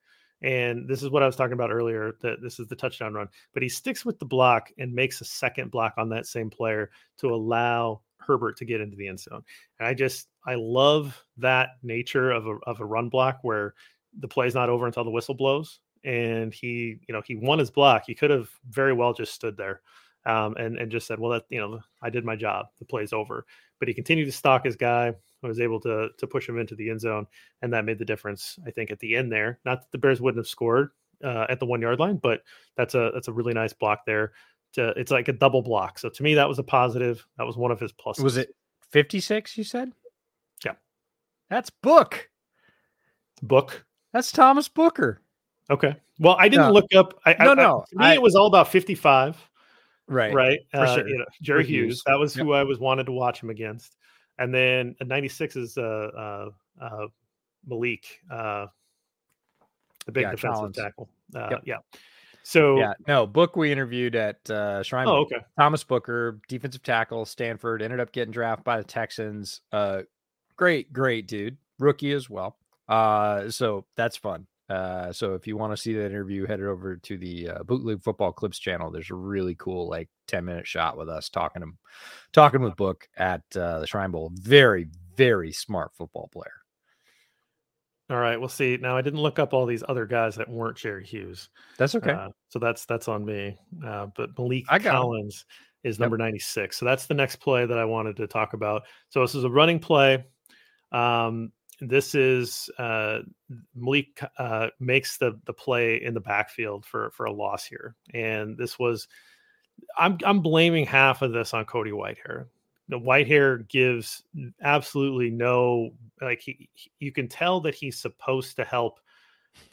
And this is what I was talking about earlier that this is the touchdown run, but he sticks with the block and makes a second block on that same player to allow Herbert to get into the end zone. And I just, I love that nature of a, of a run block where the play's not over until the whistle blows and he you know he won his block he could have very well just stood there um, and and just said well that you know i did my job the play's over. But he continued to stalk his guy I was able to to push him into the end zone and that made the difference i think at the end there. Not that the bears wouldn't have scored uh, at the one yard line but that's a that's a really nice block there to, it's like a double block. So to me that was a positive that was one of his pluses. Was it 56 you said? Yeah. That's book. Book that's Thomas Booker. Okay. Well, I didn't no. look up. I, no, I, no. I, me, I, it was all about 55. Right. Right. Uh, sure. you know, Jerry Hughes. Hughes. That was yep. who I was wanted to watch him against. And then 96 is uh, uh, uh, Maliek, uh, the big yeah, defensive Collins. tackle. Uh, yep. Yeah. So yeah, no book we interviewed at uh, Shrine. Oh, okay. Thomas Booker, defensive tackle, Stanford, ended up getting drafted by the Texans. Uh, great, great dude, rookie as well. Uh, so that's fun. Uh, so if you want to see that interview, head over to the uh, Bootleg Football Clips channel. There's a really cool like 10 minute shot with us talking to talking with Book at uh, the Shrine Bowl. Very, very smart football player. All right, we'll see. Now I didn't look up all these other guys that weren't Jerry Hughes. That's okay. Uh, so that's that's on me. Uh, but Maliek Collins him. is number yep. 96. So that's the next play that I wanted to talk about. So this is a running play. Um, this is uh, Maliek uh, makes the the play in the backfield for for a loss here, and this was I'm I'm blaming half of this on Cody Whitehair. The Whitehair gives absolutely no like he, you can tell that he's supposed to help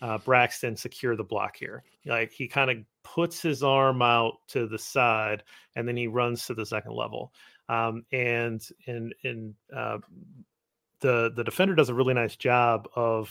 uh, Braxton secure the block here. Like he kind of puts his arm out to the side and then he runs to the second level. Um, and and and uh, the the defender does a really nice job of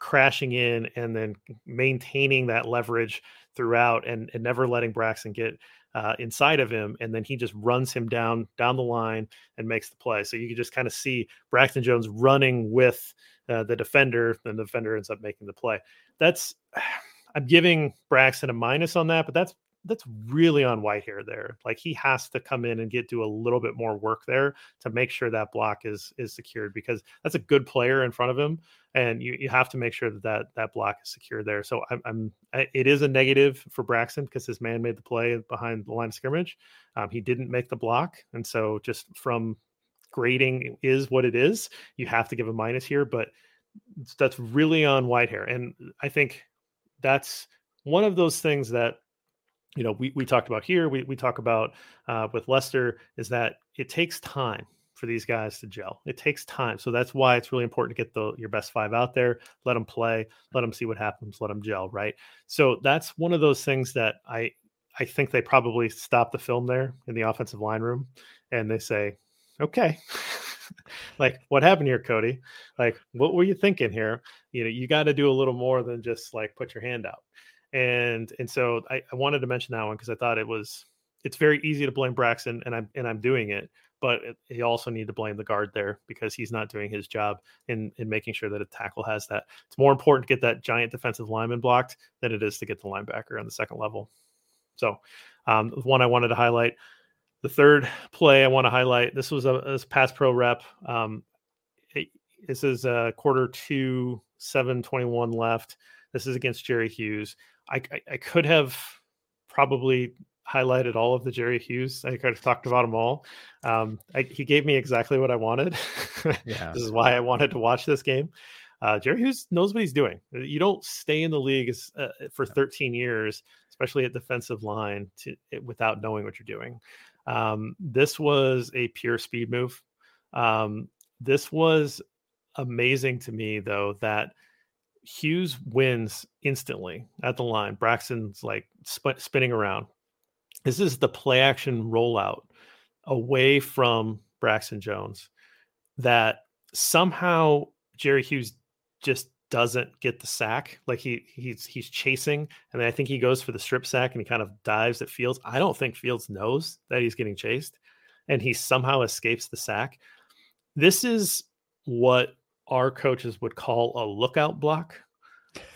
crashing in and then maintaining that leverage throughout and, and never letting Braxton get uh, inside of him. And then he just runs him down down the line and makes the play. So you can just kind of see Braxton Jones running with uh, the defender, then the defender ends up making the play. That's I'm giving Braxton a minus on that, but that's that's really on Whitehair there. Like he has to come in and get do a little bit more work there to make sure that block is is secured because that's a good player in front of him, and you, you have to make sure that that, that block is secure there. So I'm, I'm it is a negative for Braxton because his man made the play behind the line of scrimmage. Um, he didn't make the block, and so just from grading is what it is. You have to give a minus here, but that's really on Whitehair, and I think that's one of those things that you know we, we talked about here we, we talk about uh, with lester is that it takes time for these guys to gel. It takes time. So that's why it's really important to get the your best five out there let them play let them see what happens let them gel right? So that's one of those things that i i think they probably stop the film there in the offensive line room and they say okay. Like what happened here cody? Like what were you thinking here? You know you got to do a little more than just like put your hand out and and so I, I wanted to mention that one because I thought it was it's very easy to blame Braxton and I'm and I'm doing it, but he also need to blame the guard there because he's not doing his job in in making sure that a tackle has that. It's more important to get that giant defensive lineman blocked than it is to get the linebacker on the second level. So, um, one I wanted to highlight. The third play I want to highlight. This was a, this pass pro rep. Um, it, this is a quarter two, seven twenty one left. This is against Jerry Hughes. I, I, I could have probably highlighted all of the Jerry Hughes. I could have talked about them all. Um, I, he gave me exactly what I wanted. Yeah. this is why I wanted to watch this game. Uh, Jerry Hughes knows what he's doing. You don't stay in the league uh, for 13 years, especially at defensive line, to, without knowing what you're doing. Um, this was a pure speed move. Um, this was amazing to me, though, that – Hughes wins instantly at the line. Braxton's like sp- spinning around. This is the play action rollout away from Braxton Jones that somehow Jerry Hughes just doesn't get the sack. Like he he's he's chasing, and I think he goes for the strip sack and he kind of dives at Fields. I don't think Fields knows that he's getting chased, and he somehow escapes the sack. This is what our coaches would call a lookout block,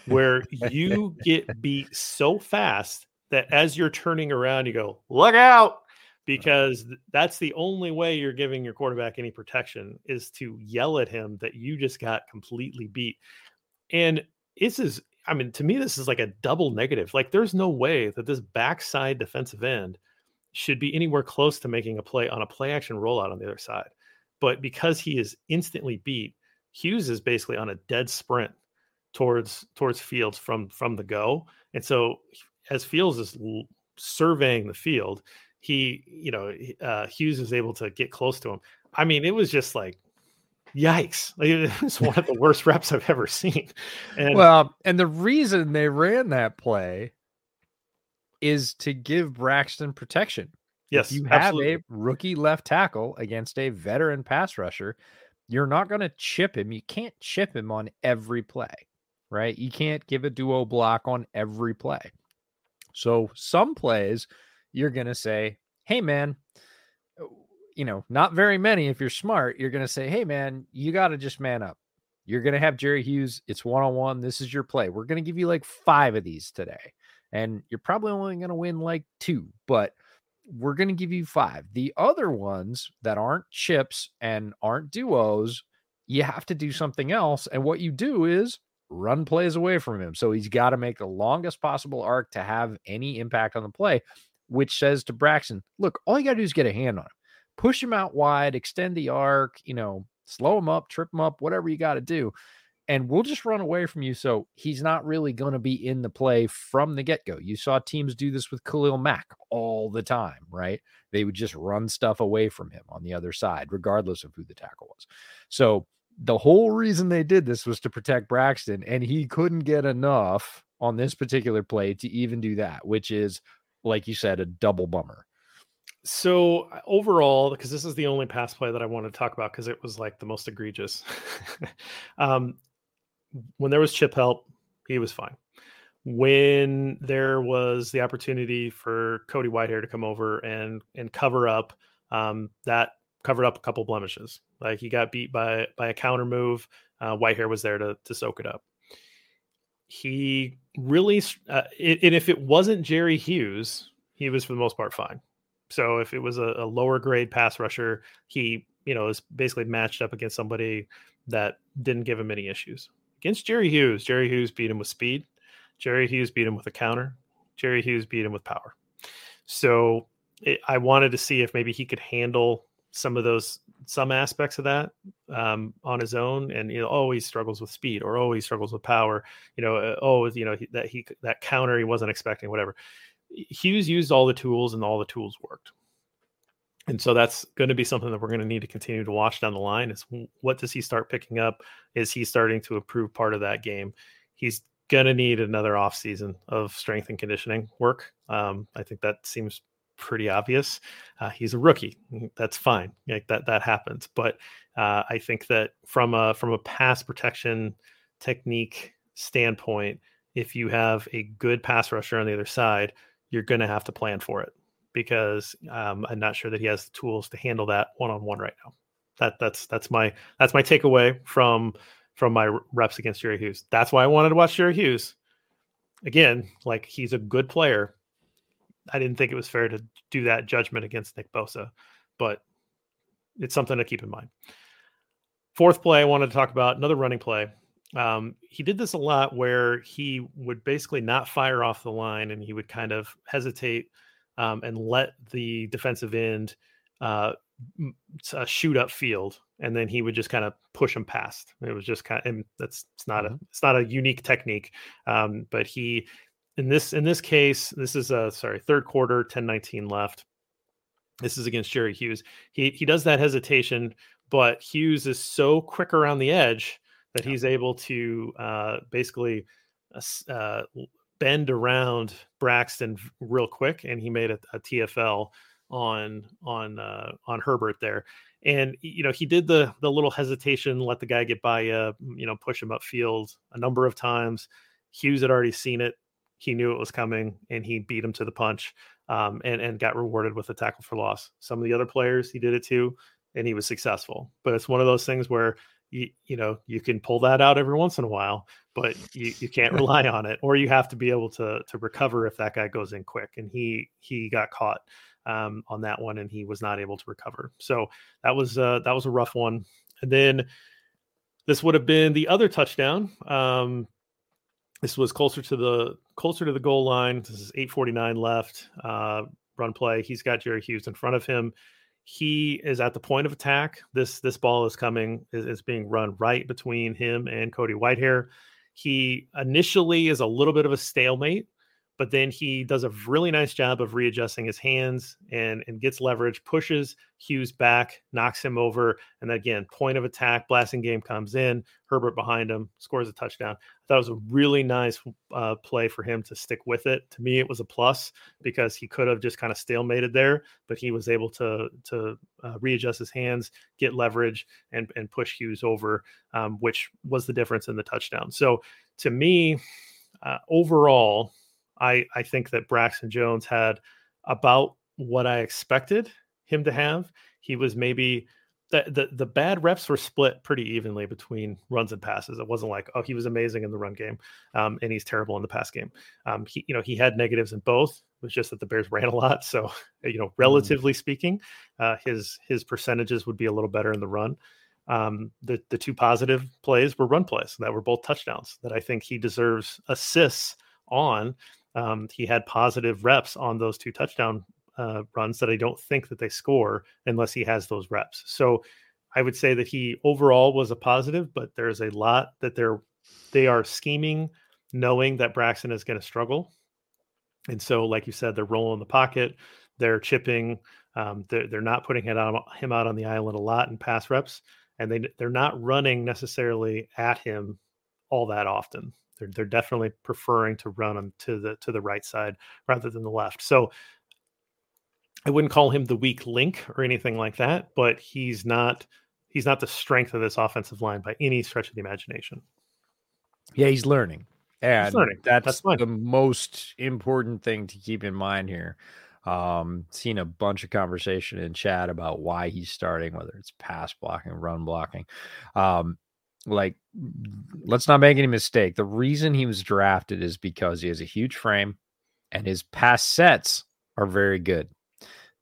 where you get beat so fast that as you're turning around, you go, look out, uh-huh. because that's the only way you're giving your quarterback any protection is to yell at him that you just got completely beat. And this is, I mean, to me, this is like a double negative. Like, there's no way that this backside defensive end should be anywhere close to making a play on a play action rollout on the other side. But because he is instantly beat, Hughes is basically on a dead sprint towards towards Fields from from the go, and so as Fields is l- surveying the field, he you know uh, Hughes is able to get close to him. I mean, it was just like yikes it's one of the worst reps i've ever seen and well and the reason they ran that play is to give braxton protection yes if you have absolutely. a rookie left tackle against a veteran pass rusher you're not going to chip him. You can't chip him on every play, right? You can't give a duo block on every play. So some plays you're going to say, "Hey man, you know, not very many if you're smart, you're going to say, "Hey man, you got to just man up. You're going to have Jerry Hughes, it's one-on-one. This is your play. We're going to give you like 5 of these today." And you're probably only going to win like 2, but we're going to give you five. The other ones that aren't chips and aren't duos, you have to do something else. And what you do is run plays away from him. So he's got to make the longest possible arc to have any impact on the play, which says to Braxton, look, all you got to do is get a hand on him, push him out wide, extend the arc, you know, slow him up, trip him up, whatever you got to do and we'll just run away from you. So he's not really going to be in the play from the get go. You saw teams do this with Khalil Mack all the time, right? They would just run stuff away from him on the other side, regardless of who the tackle was. So the whole reason they did this was to protect Braxton, and he couldn't get enough on this particular play to even do that, which is, like you said, a double bummer. So uh, overall, because this is the only pass play that I want to talk about because it was like the most egregious. um, when there was chip help, he was fine. When there was the opportunity for Cody Whitehair to come over and and cover up, um, that covered up a couple blemishes. Like he got beat by by a counter move. Uh, Whitehair was there to to soak it up. He really, uh, it, and if it wasn't Jerry Hughes, he was for the most part fine. So if it was a, a lower grade pass rusher, he you know is basically matched up against somebody that didn't give him any issues. Against Jerry Hughes, Jerry Hughes beat him with speed. Jerry Hughes beat him with a counter. Jerry Hughes beat him with power. So it, I wanted to see if maybe he could handle some of those some aspects of that um, on his own and know oh struggles with speed or always struggles with power you know uh, oh you know he, that he that counter he wasn't expecting whatever. Hughes used all the tools and all the tools worked. And so that's going to be something that we're going to need to continue to watch down the line is what does he start picking up? Is he starting to improve part of that game? He's going to need another off season of strength and conditioning work. Um, i think that seems pretty obvious uh, he's a rookie that's fine like that that happens but uh, i think that from a from a pass protection technique standpoint if you have a good pass rusher on the other side you're going to have to plan for it because um, I'm not sure that he has the tools to handle that one on one right now. That that's that's my that's my takeaway from from my reps against Jerry Hughes. That's why I wanted to watch Jerry Hughes. Again, like he's a good player. I didn't think it was fair to do that judgment against Nick Bosa, but it's something to keep in mind. Fourth play I wanted to talk about another running play. Um, he did this a lot where he would basically not fire off the line and he would kind of hesitate um, and let the defensive end uh, uh, shoot up field, and then he would just kind of push him past. It was just kind of and that's it's not mm-hmm. a it's not a unique technique, um, but he in this in this case this is a sorry third quarter 10-19 left. This is against Jerry Hughes. He he does that hesitation, but Hughes is so quick around the edge that he's able to uh, basically uh, uh bend around Braxton real quick, and he made a, a TFL on on uh, on Herbert there. And you know he did the the little hesitation, let the guy get by you, you know, push him upfield a number of times. Hughes had already seen it; he knew it was coming, and he beat him to the punch, um, and and got rewarded with a tackle for loss. Some of the other players he did it too, and he was successful. But it's one of those things where you, you know you can pull that out every once in a while but you, you can't rely on it or you have to be able to to recover if that guy goes in quick and he he got caught um, on that one and he was not able to recover so that was uh, that was a rough one and then this would have been the other touchdown um, this was closer to the closer to the goal line this is 849 left uh, run play he's got jerry hughes in front of him he is at the point of attack. This this ball is coming is, is being run right between him and Cody Whitehair. He initially is a little bit of a stalemate but then he does a really nice job of readjusting his hands and, and gets leverage, pushes Hughes back, knocks him over, and then again, point of attack, Blasingame comes in, Herbert behind him, scores a touchdown. I That was a really nice uh, play for him to stick with it. To me, it was a plus because he could have just kind of stalemated there, but he was able to to uh, readjust his hands, get leverage, and and push Hughes over, um, which was the difference in the touchdown. So to me, uh, overall I I think that Braxton Jones had about what I expected him to have. He was maybe the, the the bad reps were split pretty evenly between runs and passes. It wasn't like oh he was amazing in the run game, um, and he's terrible in the pass game. Um, he you know he had negatives in both. It was just that the Bears ran a lot, so you know mm. relatively mm. speaking, uh, his his percentages would be a little better in the run. Um, the the two positive plays were run plays that were both touchdowns that I think he deserves assists on um, he had positive reps on those two touchdown uh, runs that I don't think that they score unless he has those reps. So I would say that he overall was a positive, but there's a lot that they're they are scheming, knowing that Braxton is going to struggle. And so, like you said, they're rolling the pocket, they're chipping, um, they're, they're not putting him out, him out on the island a lot in pass reps, and they they're not running necessarily at him all that often. They're they're definitely preferring to run them to the to the right side rather than the left. So I wouldn't call him the weak link or anything like that, but he's not he's not the strength of this offensive line by any stretch of the imagination. Yeah, he's learning. And he's learning. that's, that's the most important thing to keep in mind here. Um, seen a bunch of conversation in chat about why he's starting, whether it's pass blocking, run blocking. Um, like let's not make any mistake. The reason he was drafted is because he has a huge frame and his pass sets are very good.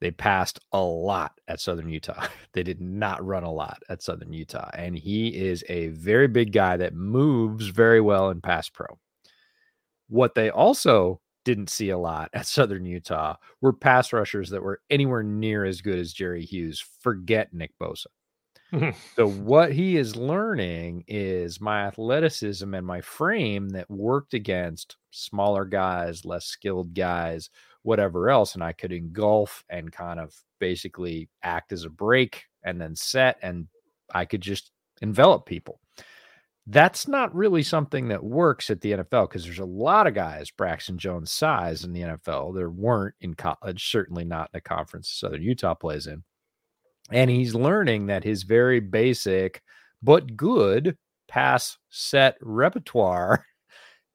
They passed a lot at Southern Utah. They did not run a lot at Southern Utah. And he is a very big guy that moves very well in pass pro. What they also didn't see a lot at Southern Utah were pass rushers that were anywhere near as good as Jerry Hughes. Forget Nick Bosa. so what he is learning is my athleticism and my frame that worked against smaller guys, less skilled guys, whatever else, and I could engulf and kind of basically act as a break and then set, and I could just envelop people. That's not really something that works at the NFL because there's a lot of guys Braxton Jones size in the NFL. There weren't in college, certainly not in the conference Southern Utah plays in. And he's learning that his very basic but good pass set repertoire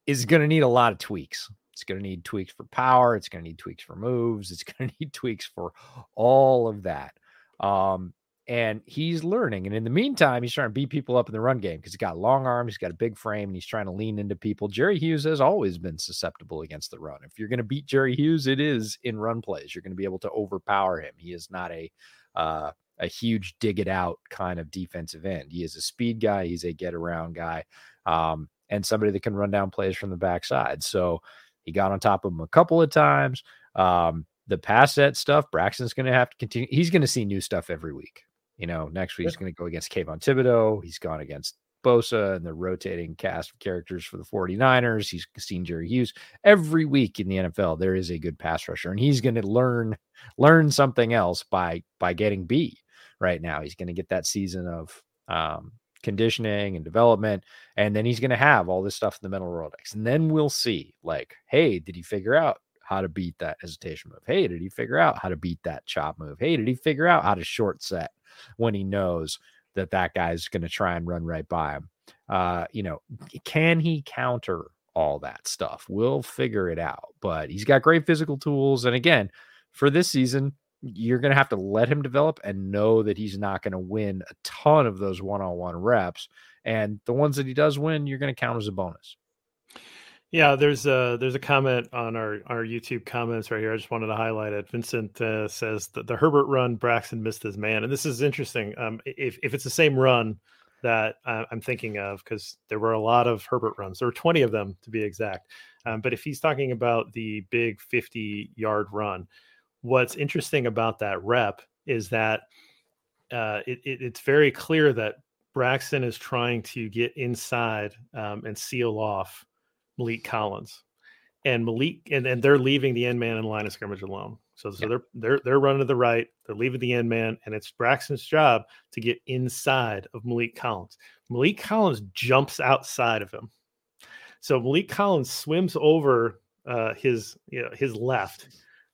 is going to need a lot of tweaks. It's going to need tweaks for power. It's going to need tweaks for moves. It's going to need tweaks for all of that. Um, and he's learning. And in the meantime, he's trying to beat people up in the run game because he's got long arms, he's got a big frame, and he's trying to lean into people. Jerry Hughes has always been susceptible against the run. If you're going to beat Jerry Hughes, it is in run plays. You're going to be able to overpower him. He is not a uh, a huge dig it out kind of defensive end. He is a speed guy. He's a get around guy, um, and somebody that can run down plays from the backside. So he got on top of him a couple of times. Um, the pass set stuff, Braxton's going to have to continue. He's going to see new stuff every week. You know, next week he's going to go against Kayvon Thibodeaux. He's gone against Bosa and the rotating cast of characters for the 49ers. He's seen Jerry Hughes every week in the NFL. There is a good pass rusher, and he's going to learn learn something else by by getting beat right now. He's going to get that season of um, conditioning and development, and then he's going to have all this stuff in the mental Rolodex. And then we'll see, like, hey, did he figure out how to beat that hesitation move? Hey, did he figure out how to beat that chop move? Hey, did he figure out how to short set when he knows that that guy's going to try and run right by him? Uh, you know, can he counter all that stuff? We'll figure it out. But he's got great physical tools, and again, for this season, you're going to have to let him develop and know that he's not going to win a ton of those one-on-one reps and the ones that he does win you're going to count as a bonus yeah there's a there's a comment on our our youtube comments right here. I just wanted to highlight it. Vincent uh, says that the herbert run braxton missed his man. And this is interesting. Um, if, if it's the same run that uh, i'm thinking of because there were a lot of herbert runs. There were 20 of them to be exact. Um, but if he's talking about the big 50 yard run what's interesting about that rep is that uh, it, it, it's very clear that Braxton is trying to get inside um, and seal off Maliek Collins, and Maliek and, and they're leaving the end man in line of scrimmage alone. So, so they're they're they're running to the right, they're leaving the end man, and it's Braxton's job to get inside of Maliek Collins. Maliek Collins jumps outside of him, so Maliek Collins swims over uh, his you know his left,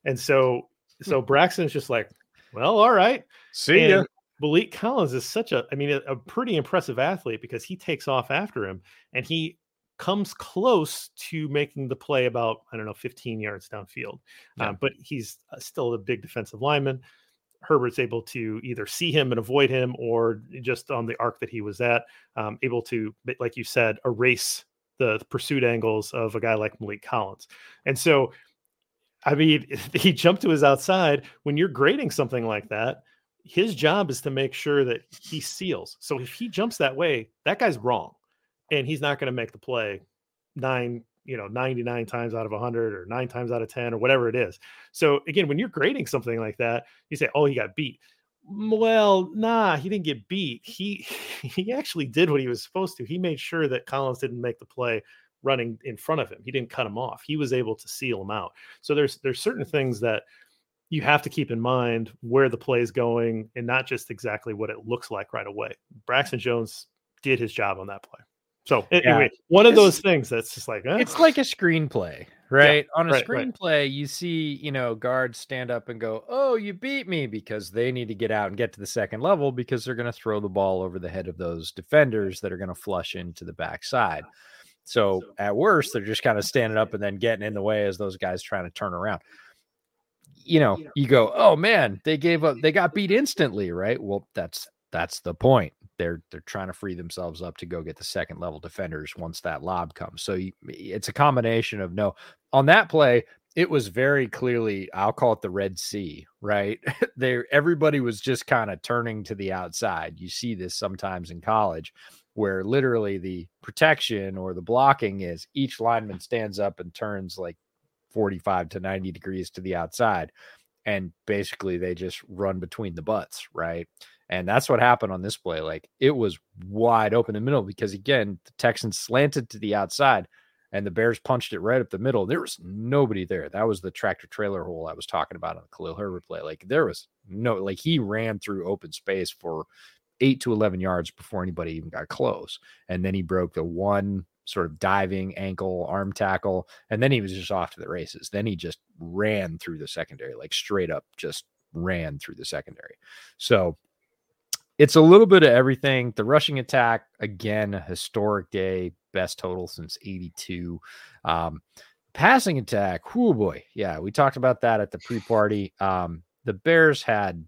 and so so Braxton's just like, well, all right. See and ya. Maliek Collins is such a, I mean, a, a, pretty impressive athlete because he takes off after him and he comes close to making the play about, I don't know, 15 yards downfield. Yeah. Uh, but he's uh, still a big defensive lineman. Herbert's able to either see him and avoid him or just on the arc that he was at, um, able to, like you said, erase the pursuit angles of a guy like Maliek Collins. And so I mean, he jumped to his outside. When you're grading something like that, his job is to make sure that he seals. So if he jumps that way, that guy's wrong, and he's not going to make the play nine, you know, 99 times out of 100 or nine times out of 10 or whatever it is. So again, when you're grading something like that, you say, "Oh, he got beat." Well, nah, he didn't get beat. He he actually did what he was supposed to. He made sure that Collins didn't make the play running in front of him. He didn't cut him off. He was able to seal him out. So there's there's certain things that you have to keep in mind where the play is going and not just exactly what it looks like right away. Braxton Jones did his job on that play. So anyway, yeah. one of those things that's just like eh. it's like a screenplay, right? Yeah, on a right, screenplay, right. you see, you know, guards stand up and go, "Oh, you beat me," because they need to get out and get to the second level because they're going to throw the ball over the head of those defenders that are going to flush into the backside. So at worst, they're just kind of standing up and then getting in the way as those guys trying to turn around. You know, you go, oh man, they gave up, they got beat instantly, right? Well, that's that's the point. They're they're trying to free themselves up to go get the second level defenders once that lob comes. So you, it's a combination of no on that play. It was very clearly, I'll call it the Red Sea, right? there, everybody was just kind of turning to the outside. You see this sometimes in college, where literally the protection or the blocking is each lineman stands up and turns like 45 to 90 degrees to the outside and basically they just run between the butts, right? And that's what happened on this play. Like it was wide open in the middle because again, the Texans slanted to the outside and the Bears punched it right up the middle. There was nobody there. That was the tractor trailer hole I was talking about on the Khalil Herbert play. Like there was no like he ran through open space for eight to eleven yards before anybody even got close. And then he broke the one sort of diving ankle arm tackle and then he was just off to the races then he just ran through the secondary like straight up just ran through the secondary so it's a little bit of everything the rushing attack again a historic day best total since 82 um passing attack oh boy yeah we talked about that at the pre-party um the bears had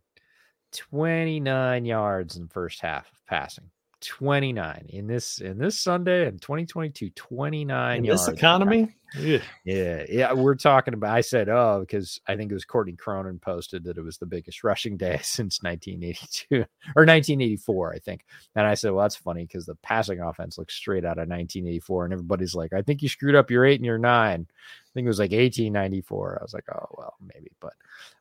29 yards in the first half of passing 29 in this in this Sunday in 2022 29 in this economy yeah. yeah yeah we're talking about I said oh because I think it was Courtney Cronin posted that it was the biggest rushing day since 1982 or 1984 I think. And I said well that's funny because the passing offense looks straight out of 1984 and everybody's like I think you screwed up your 8 and your 9 I think it was like 1894 I was like oh well maybe but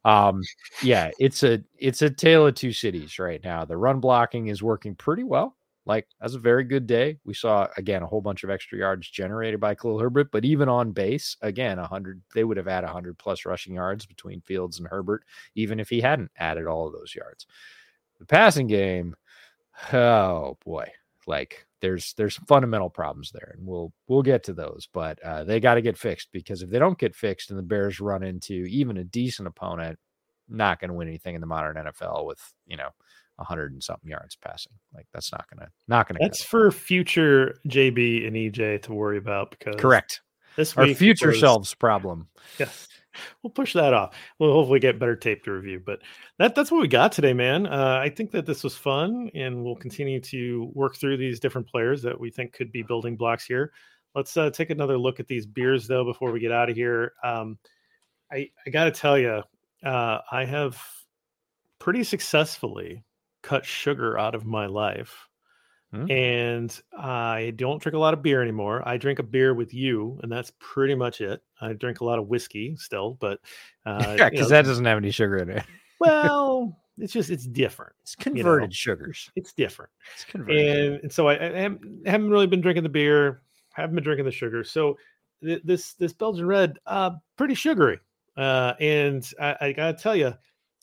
um yeah it's a it's a tale of two cities right now. The run blocking is working pretty well like that's a very good day. We saw again a whole bunch of extra yards generated by Khalil Herbert, but even on base, again, hundred they would have had hundred plus rushing yards between Fields and Herbert, even if he hadn't added all of those yards. The passing game, oh boy, like there's there's fundamental problems there, and we'll we'll get to those, but uh, they got to get fixed because if they don't get fixed and the Bears run into even a decent opponent, not going to win anything in the modern NFL with you know hundred and something yards passing. Like that's not gonna not gonna. That's for future JB and EJ to worry about because correct. This our future was, selves problem. Yes, we'll push that off. We'll hopefully get better tape to review. But that that's what we got today, man. Uh, I think that this was fun, and we'll continue to work through these different players that we think could be building blocks here. Let's uh, take another look at these beers though before we get out of here. Um, I I got to tell you, uh, I have pretty successfully cut sugar out of my life. Hmm. And I don't drink a lot of beer anymore. I drink a beer with you, and that's pretty much it. I drink a lot of whiskey still, but uh, yeah, because that doesn't have any sugar in it. well, it's just it's different. It's converted you know? sugars. It's different. It's converted. And, and so I, I, haven't really been drinking the beer. Haven't been drinking the sugar. So th- this this Belgian red, uh, pretty sugary. Uh, and I, I gotta tell you,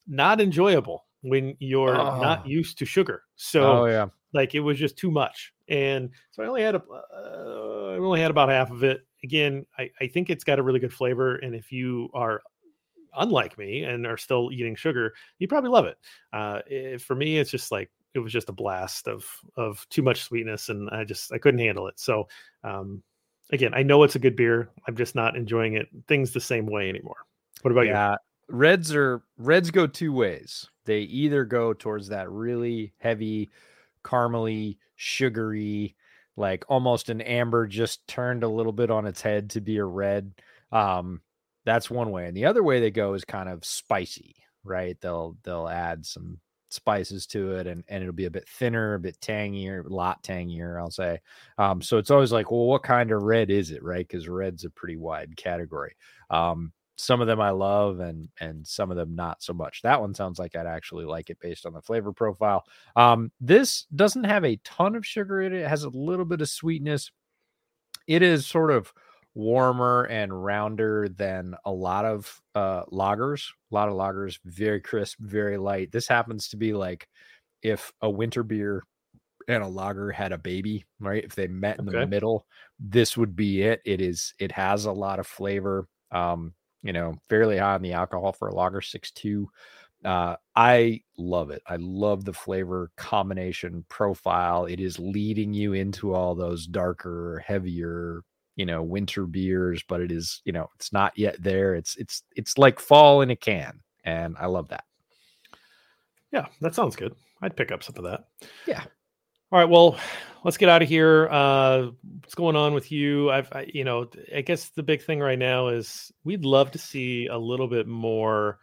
not enjoyable when you're oh. not used to sugar. So oh, yeah. like it was just too much. And so I only had a, uh, I only had about half of it. Again, I, I think it's got a really good flavor. And if you are unlike me and are still eating sugar, you probably love it. Uh, it, for me, it's just like it was just a blast of of too much sweetness, and I just I couldn't handle it. So um, again, I know it's a good beer. I'm just not enjoying it things the same way anymore. What about yeah, you? Reds are reds go two ways. They either go towards that really heavy, caramely, sugary, like almost an amber just turned a little bit on its head to be a red. Um, that's one way. And the other way they go is kind of spicy, right? They'll they'll add some spices to it and, and it'll be a bit thinner, a bit tangier, a lot tangier, I'll say. Um, so it's always like, well, what kind of red is it, right? Because red's a pretty wide category. Um, some of them I love and and some of them not so much. That one sounds like I'd actually like it based on the flavor profile. Um, this doesn't have a ton of sugar in it. It has a little bit of sweetness. It is sort of warmer and rounder than a lot of uh lagers. A lot of lagers, very crisp, very light. This happens to be like if a winter beer and a lager had a baby, right? If they met in okay. the middle, this would be it. It is it has a lot of flavor. Um, you know, fairly high on the alcohol for a lager six two. Uh, I love it. I love the flavor combination profile. It is leading you into all those darker, heavier, you know, winter beers, but it is, you know, it's not yet there. It's it's it's like fall in a can, and I love that. Yeah, that sounds good. I'd pick up some of that. Yeah. All right. Well, let's get out of here. Uh, what's going on with you? I've, I, you know, I guess the big thing right now is we'd love to see a little bit more,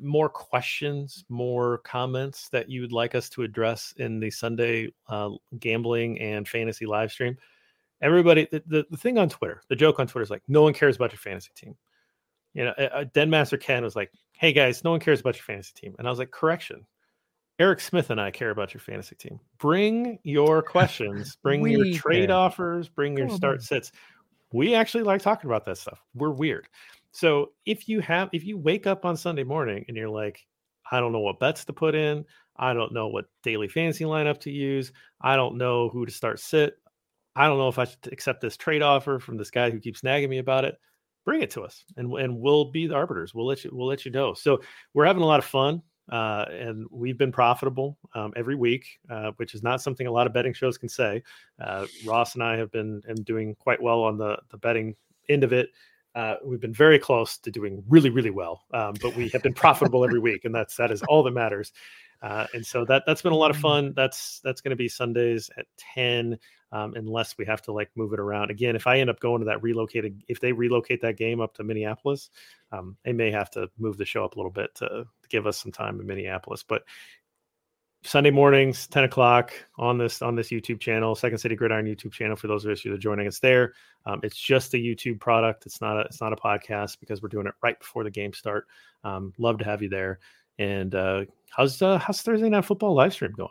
more questions, more comments that you would like us to address in the Sunday uh, gambling and fantasy live stream. Everybody, the, the, the thing on Twitter, the joke on Twitter is like, no one cares about your fantasy team. You know, uh, Denmaster Ken was like, hey guys, no one cares about your fantasy team. And I was like, correction Eric Smith and I care about your fantasy team. Bring your questions, bring your trade care. offers, bring your start sits. We actually like talking about that stuff. We're weird. So if you have if you wake up on Sunday morning and you're like, I don't know what bets to put in, I don't know what daily fantasy lineup to use, I don't know who to start sit, I don't know if I should accept this trade offer from this guy who keeps nagging me about it. Bring it to us, and and we'll be the arbiters. We'll let you we'll let you know. So we're having a lot of fun uh, and we've been profitable um, every week, uh, which is not something a lot of betting shows can say. Uh, Ross and I have been doing quite well on the the betting end of it. Uh, we've been very close to doing really, really well, um, but we have been profitable every week, and that's that is all that matters. Uh, and so that that's been a lot of mm-hmm. fun. That's that's going to be Sundays at ten, um, unless we have to like move it around. Again, if I end up going to that relocated, if they relocate that game up to Minneapolis, um, they may have to move the show up a little bit to, to give us some time in Minneapolis. But Sunday mornings, 10 o'clock on this on this YouTube channel, Second City Gridiron YouTube channel. For those of us who are joining us there, um, it's just a YouTube product. It's not a it's not a podcast because we're doing it right before the game start. Um, love to have you there. And uh, how's uh, how's Thursday night football live stream going?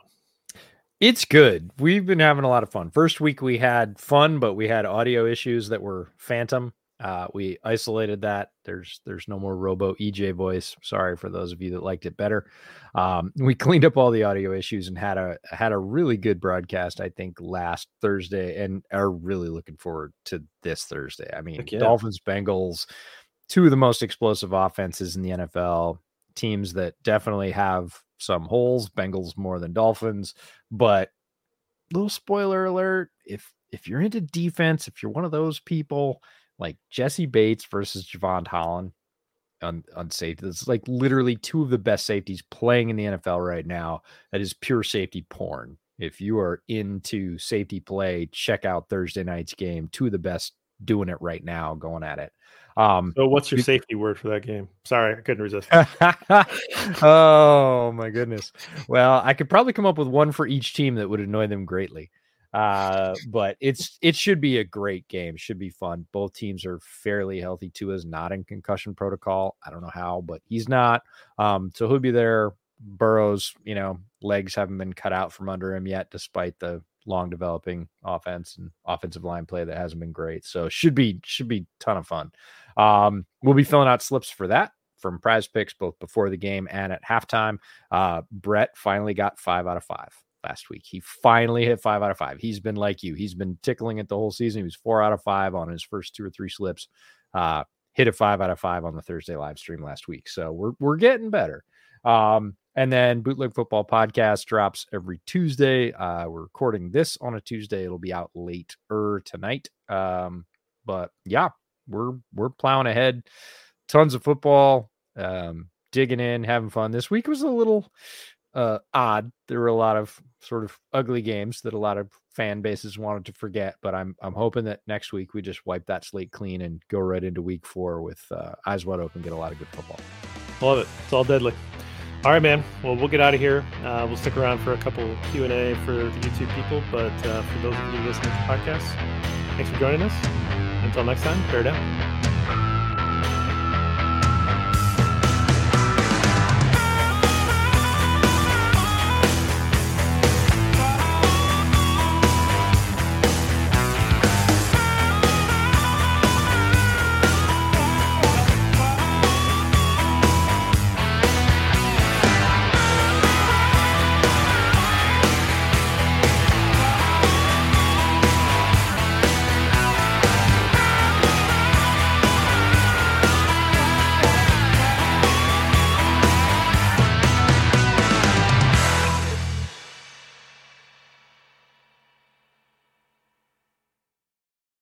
It's good. We've been having a lot of fun. First week we had fun, but we had audio issues that were phantom. Uh, we isolated that. There's there's no more Robo EJ voice. Sorry for those of you that liked it better. Um, we cleaned up all the audio issues and had a had a really good broadcast. I think last Thursday, and are really looking forward to this Thursday. I mean, yeah. Dolphins Bengals, two of the most explosive offenses in the NFL teams that definitely have some holes, Bengals more than Dolphins, but little spoiler alert, if if you're into defense, if you're one of those people like Jessie Bates versus Jevon Holland on, on safety, it's like literally two of the best safeties playing in the NFL right now. That is pure safety porn. If you are into safety play, check out Thursday night's game. Two of the best doing it right now, going at it. Um, so, what's your safety word for that game? Sorry, I couldn't resist. oh my goodness. Well, I could probably come up with one for each team that would annoy them greatly. Uh, but it's it should be a great game. Should be fun. Both teams are fairly healthy. Tua's not in concussion protocol. I don't know how, but he's not. Um, so he'll be there. Burrow's, you know, legs haven't been cut out from under him yet, despite the long developing offense and offensive line play that hasn't been great. So should be should be ton of fun. Um, we'll be filling out slips for that from PrizePicks both before the game and at halftime. Uh, Brett finally got five out of five last week. He finally hit five out of five. He's been like you. He's been tickling it the whole season. He was four out of five on his first two or three slips. Uh, hit a five out of five on the Thursday live stream last week. So we're we're getting better. Um, and then Bootleg Football Podcast drops every Tuesday. Uh, we're recording this on a Tuesday. It'll be out later tonight. Um, but yeah, we're we're plowing ahead. Tons of football, um, digging in, having fun. This week was a little uh, odd. There were a lot of sort of ugly games that a lot of fan bases wanted to forget. But I'm I'm hoping that next week we just wipe that slate clean and go right into week four with uh, eyes wide open, get a lot of good football. Love it. It's all deadly. All right, man. Well, we'll get out of here. Uh, we'll stick around for a couple Q and A for the YouTube people, but uh, for those of you listening to the podcast, thanks for joining us. Until next time, Bear down.